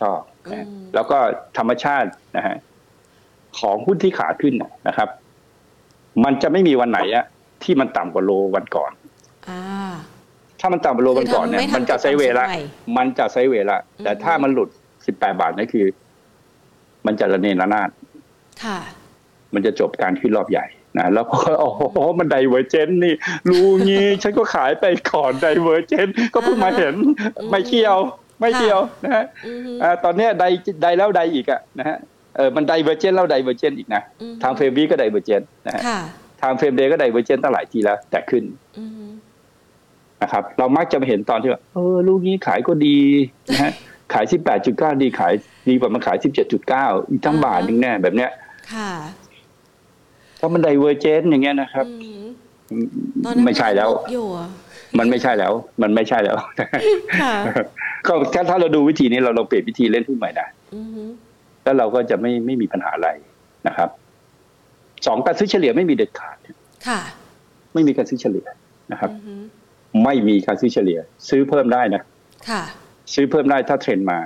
ชอบนะอืมแล้วก็ธรรมชาตินะฮะของหุ้นที่ขาขึ้นน่ะนะครับ มันจะไม่มีวันไหนอะที่มันต่ำกว่าโลวันก่อนอ่าถ้ามันต่ำกว่าโลวันก่อนเนี่ยคือทำไม่มันจะไซด์เวย์ละทำจุดต่ำสุดใหม่มันจะไซด์เวย์ละแต่อืมถ้ามันหลุด18บาทนั่นคือ มันจะระเนระนาดค่ะมันจะจบการขึ้นรอบใหญ่ นะแล้วพอโอ้โหมัน divergence นี่รู้งี้ฉันก็ขายไปก่อน divergence ก็เพิ่งมาเห็นอืมไม่เกี่ยว ไม่เกี่ยวนะฮะอือฮึอ่าตอนเนี้ย di di แล้ว di อีกอะนะฮะเออมัน divergence แล้ว divergence อีกนะอืม time frame week ก็ divergence นะฮะค่ะ time frame day ก็ divergence ตั้งหลายทีแล้ว แต่ขึ้นอือฮึนะครับ เรามักจะไปเห็นตอนที่ว่าเออลูกนี้ขายก็ดีนะฮะขาย18.9ดีขายดีกว่ามันขาย17.9อีกทั้งบาทหนึงแน่แบบเนี้ยค่ะเพ ราะมันไดเวอร์เจนอย่างเงี้ยนะครับอืมตอนนั้นไม่ใช่แล้วนอยู่อะมันไม่ใช่แล้ว มันไม่ใช่แล้วค่ะก็ถ้าถ้าเราดูวิธีนี้เราเราเปลี่ยนวิธีเล่นหุ้นใหม่นะอือฮึแล้วเราก็จะไม่ไม่มีปัญหาอะไรนะครับสองการซื้อเฉลี่ยไม่มีเด็ดขาดค่ะ ไม่มีการซื้อเฉลี่ยนะครับอือฮึไม่มีการซื้อเฉลี่ย ซื้อเพิ่มได้นะค่ะ ซื้อเพิ่มได้ถ้าเทรนด์มา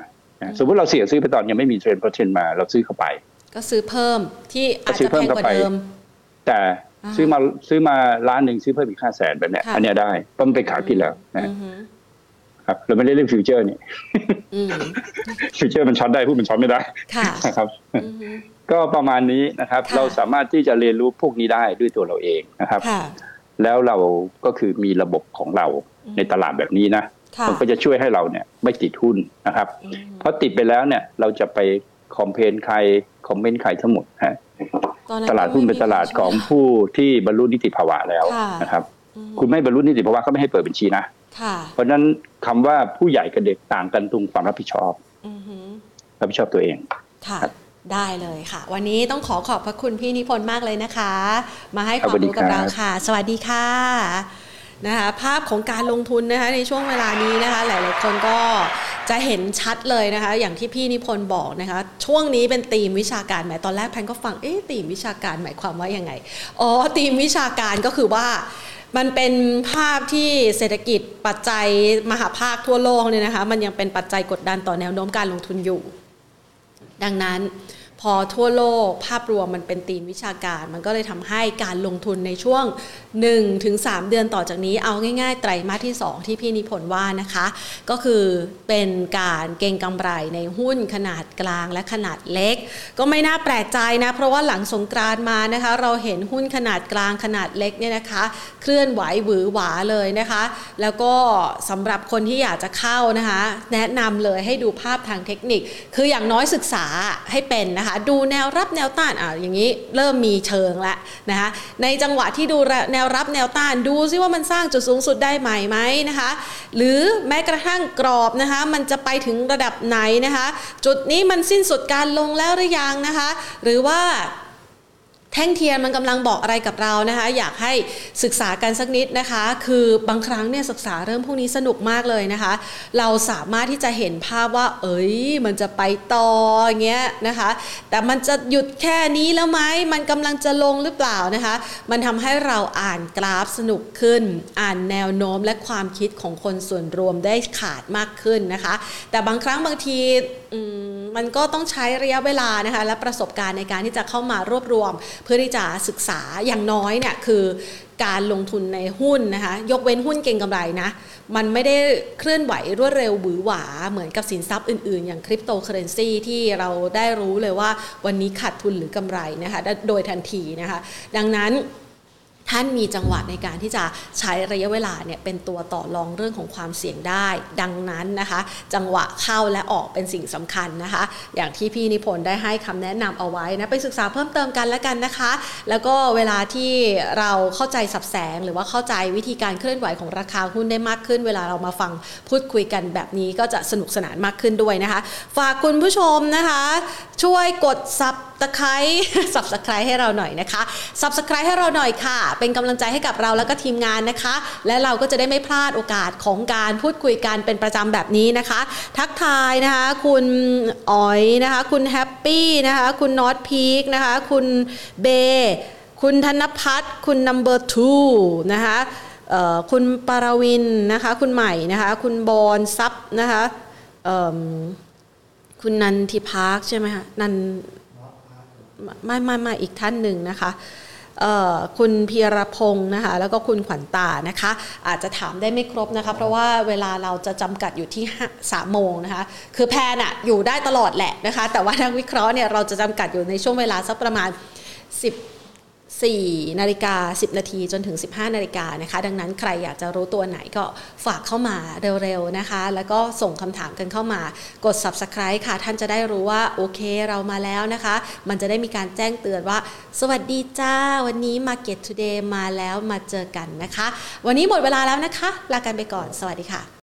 นะสมมติเราเสี่ยงซื้อไปตอนยังไม่มีเทรนด์พอเทรนด์มา เราซื้อเข้าไป ก็ซื้อเพิ่มซื้อเพิ่มเข้าไป ที่อาจจะแพงกว่าเดิม แต่อ่าซื้อมาซื้อมาล้านหนึ่งซื้อเพิ่มอีกห้าแสนแบบเนี้ยค่ะอันเนี้ยได้เพราะมันเป็นขาขึ้นแล้วนะอือฮึครับเราไม่ได้เล่น future นี่อืม future มัน short ได้หุ้นมัน short ไม่ได้ค่ะนะครับอือฮึก็ประมาณนี้นะครับค่ะเราสามารถที่จะเรียนรู้พวกนี้ได้ด้วยตัวเราเองนะครับค่ะแล้วเราก็คือมีระบบของเราอืมในตลาดแบบนี้นะค่ะมันก็จะช่วยให้เราเนี่ย ไม่ติดหุ้นนะครับอืมเพราะติดไปแล้วเนี่ย เราจะไปคอมเพนใครคอมเมนต์ใครทั้งหมดฮะ ตอนนั้นตลาดหุ้นเป็นตลาดของผู้ที่บรรลุนิติภาวะแล้วค่ะนะครับอืมคุณไม่บรรลุนิติภาวะก็ไม่ให้เปิดบัญชีนะค่ะเพราะฉะนั้นคำว่าผู้ใหญ่กับเด็กต่างกันตรงความรับผิดชอบอือฮึรับผิดชอบตัวเองค่ะครับได้เลยค่ะ วันนี้ต้องขอขอบพระคุณพี่นิพนธ์มากเลยนะคะ มาให้คครับวามรู้กับสวัสดีเราครับค่ะ สวัสดีค่ะ นะคะภาพของการลงทุนนะคะในช่วงเวลานี้นะคะหลายๆคนก็จะเห็นชัดเลยนะคะ อย่างที่พี่นิพนธ์บอกนะคะช่วงนี้เป็นธีมวิชาการหมายตอนแรกแพนก็ฟังเอ๊ะธีมวิชาการหมายความว่ายังไงอ๋อธีมวิชาการก็คือว่ามันเป็นภาพที่เศรษฐกิจปัจจัยมหาภาคทั่วโลกเนี่ยนะคะมันยังเป็นปัจจัยกดดันต่อแนวโน้มการลงทุนอยู่ ดังนั้น พอทั่วโลกภาพรวมมันเป็นธีมวิชาการ มันก็เลยทำให้การลงทุนในช่วง1-3ถึง3เดือนต่อจากนี้เอาง่ายๆ ไตรมาสที่ 2 ที่พี่นิพนธ์ว่านะคะ ก็คือเป็นการเก็งกำไรในหุ้นขนาดกลางและขนาดเล็ก ก็ไม่น่าแปลกใจนะ เพราะว่าหลังสงกรานต์มานะคะ เราเห็นหุ้นขนาดกลางขนาดเล็กเนี่ยนะคะ เคลื่อนไหวหวือหวาเลยนะคะ แล้วก็สำหรับคนที่อยากจะเข้านะคะ แนะนำเลยให้ดูภาพทางเทคนิค คืออย่างน้อยศึกษาให้เป็นนะคะดูแนวรับแนวต้านอ่าอย่างนี้เริ่มมีเชิงแล้วนะคะในจังหวะที่ดูแนวรับแนวต้านดูซิว่ามันสร้างจุดสูงสุดได้ใหม่ไหมนะคะหรือแม้กระทั่งกรอบนะคะมันจะไปถึงระดับไหนนะคะจุดนี้มันสิ้นสุดการลงแล้วหรือยังนะคะหรือว่า แท่งเทียนมันกำลังบอกอะไรกับเรานะคะ อยากให้ศึกษากันสักนิดนะคะ คือบางครั้งเนี่ยศึกษาเรื่องพวกนี้สนุกมากเลยนะคะ เราสามารถที่จะเห็นภาพว่า เอ้ยมันจะไปต่ออย่างเงี้ยนะคะ แต่มันจะหยุดแค่นี้แล้วไหมมันกำลังจะลงหรือเปล่านะคะ มันทำให้เราอ่านกราฟสนุกขึ้น อ่านแนวโน้มและความคิดของคนส่วนรวมได้ขาดมากขึ้นนะคะ แต่บางครั้งบางทีมันก็ต้องใช้ระยะเวลานะคะ และประสบการณ์ในการที่จะเข้ามารวบรวมเพื่อที่จะศึกษาอย่างน้อยเนี่ยคือการลงทุนในหุ้นนะคะ ยกเว้นหุ้นเก่งกำไรนะ มันไม่ได้เคลื่อนไหวรวดเร็วบือหวา เหมือนกับสินทรัพย์อื่นๆ อย่างคริปโตเคอเรนซีที่เราได้รู้เลยว่าวันนี้ขาดทุนหรือกำไรนะคะ โดยทันทีนะคะ ดังนั้น ท่านมีจังหวะในการที่จะใช้ระยะเวลาเนี่ยเป็นตัวต่อรองเรื่องของความเสี่ยงได้ ดังนั้นนะคะ จังหวะเข้าและออกเป็นสิ่งสำคัญนะคะ อย่างที่พี่นิพนธ์ได้ให้คำแนะนำเอาไว้นะไปศึกษาเพิ่มเติมกันแล้วกันนะคะ แล้วก็เวลาที่เราเข้าใจสับแสง หรือว่าเข้าใจวิธีการเคลื่อนไหวของราคาหุ้นได้มากขึ้น เวลาเรามาฟังพูดคุยกันแบบนี้ก็จะสนุกสนานมากขึ้นด้วยนะคะ ฝากคุณผู้ชมนะคะ ช่วยกดซับ ตะไคร้สับสไครให้เราหน่อยนะคะสับสไครให้เราหน่อยค่ะ เป็นกำลังใจให้กับเราแล้วก็ทีมงานนะคะ และเราก็จะได้ไม่พลาดโอกาสของการพูดคุยกันเป็นประจำแบบนี้นะคะ ทักทายนะคะคุณอ๋อยนะคะ คุณแฮปปี้นะคะ คุณน็อตพีคนะคะ คุณเบ คุณธนพัฒน์คุณนัมเบอร์ทูนะคะคุณปารวินนะคะ คุณใหม่นะคะ คุณบอลซับนะคะคุณนันทิพาร์คใช่ไหมคะนัน ม่ไม่ไม่อีกท่านหนึ่งนะคะคุณเพียรพงศ์นะคะแล้วก็คุณขวัญตานะคะ อาจจะถามได้ไม่ครบนะคะ เพราะว่าเวลาเราจะจำกัดอยู่ที่สามโมงนะคะ คือแพนอะอยู่ได้ตลอดแหละนะคะ แต่ว่านักวิเคราะห์เนี่ยเราจะจำกัดอยู่ในช่วงเวลาสักประมาณ 10 4นาฬิกา 10 นาทีจนถึง 15 นาฬิกานะคะ ดังนั้นใครอยากจะรู้ตัวไหนก็ฝากเข้ามาเร็วๆนะคะ แล้วก็ส่งคำถามกันเข้ามากด subscribe ค่ะ ท่านจะได้รู้ว่า โอเคเรามาแล้วนะคะ มันจะได้มีการแจ้งเตือนว่า สวัสดีจ้า วันนี้ Market Today มาแล้วมาเจอกันนะคะ วันนี้หมดเวลาแล้วนะคะ ลากันไปก่อน สวัสดีค่ะ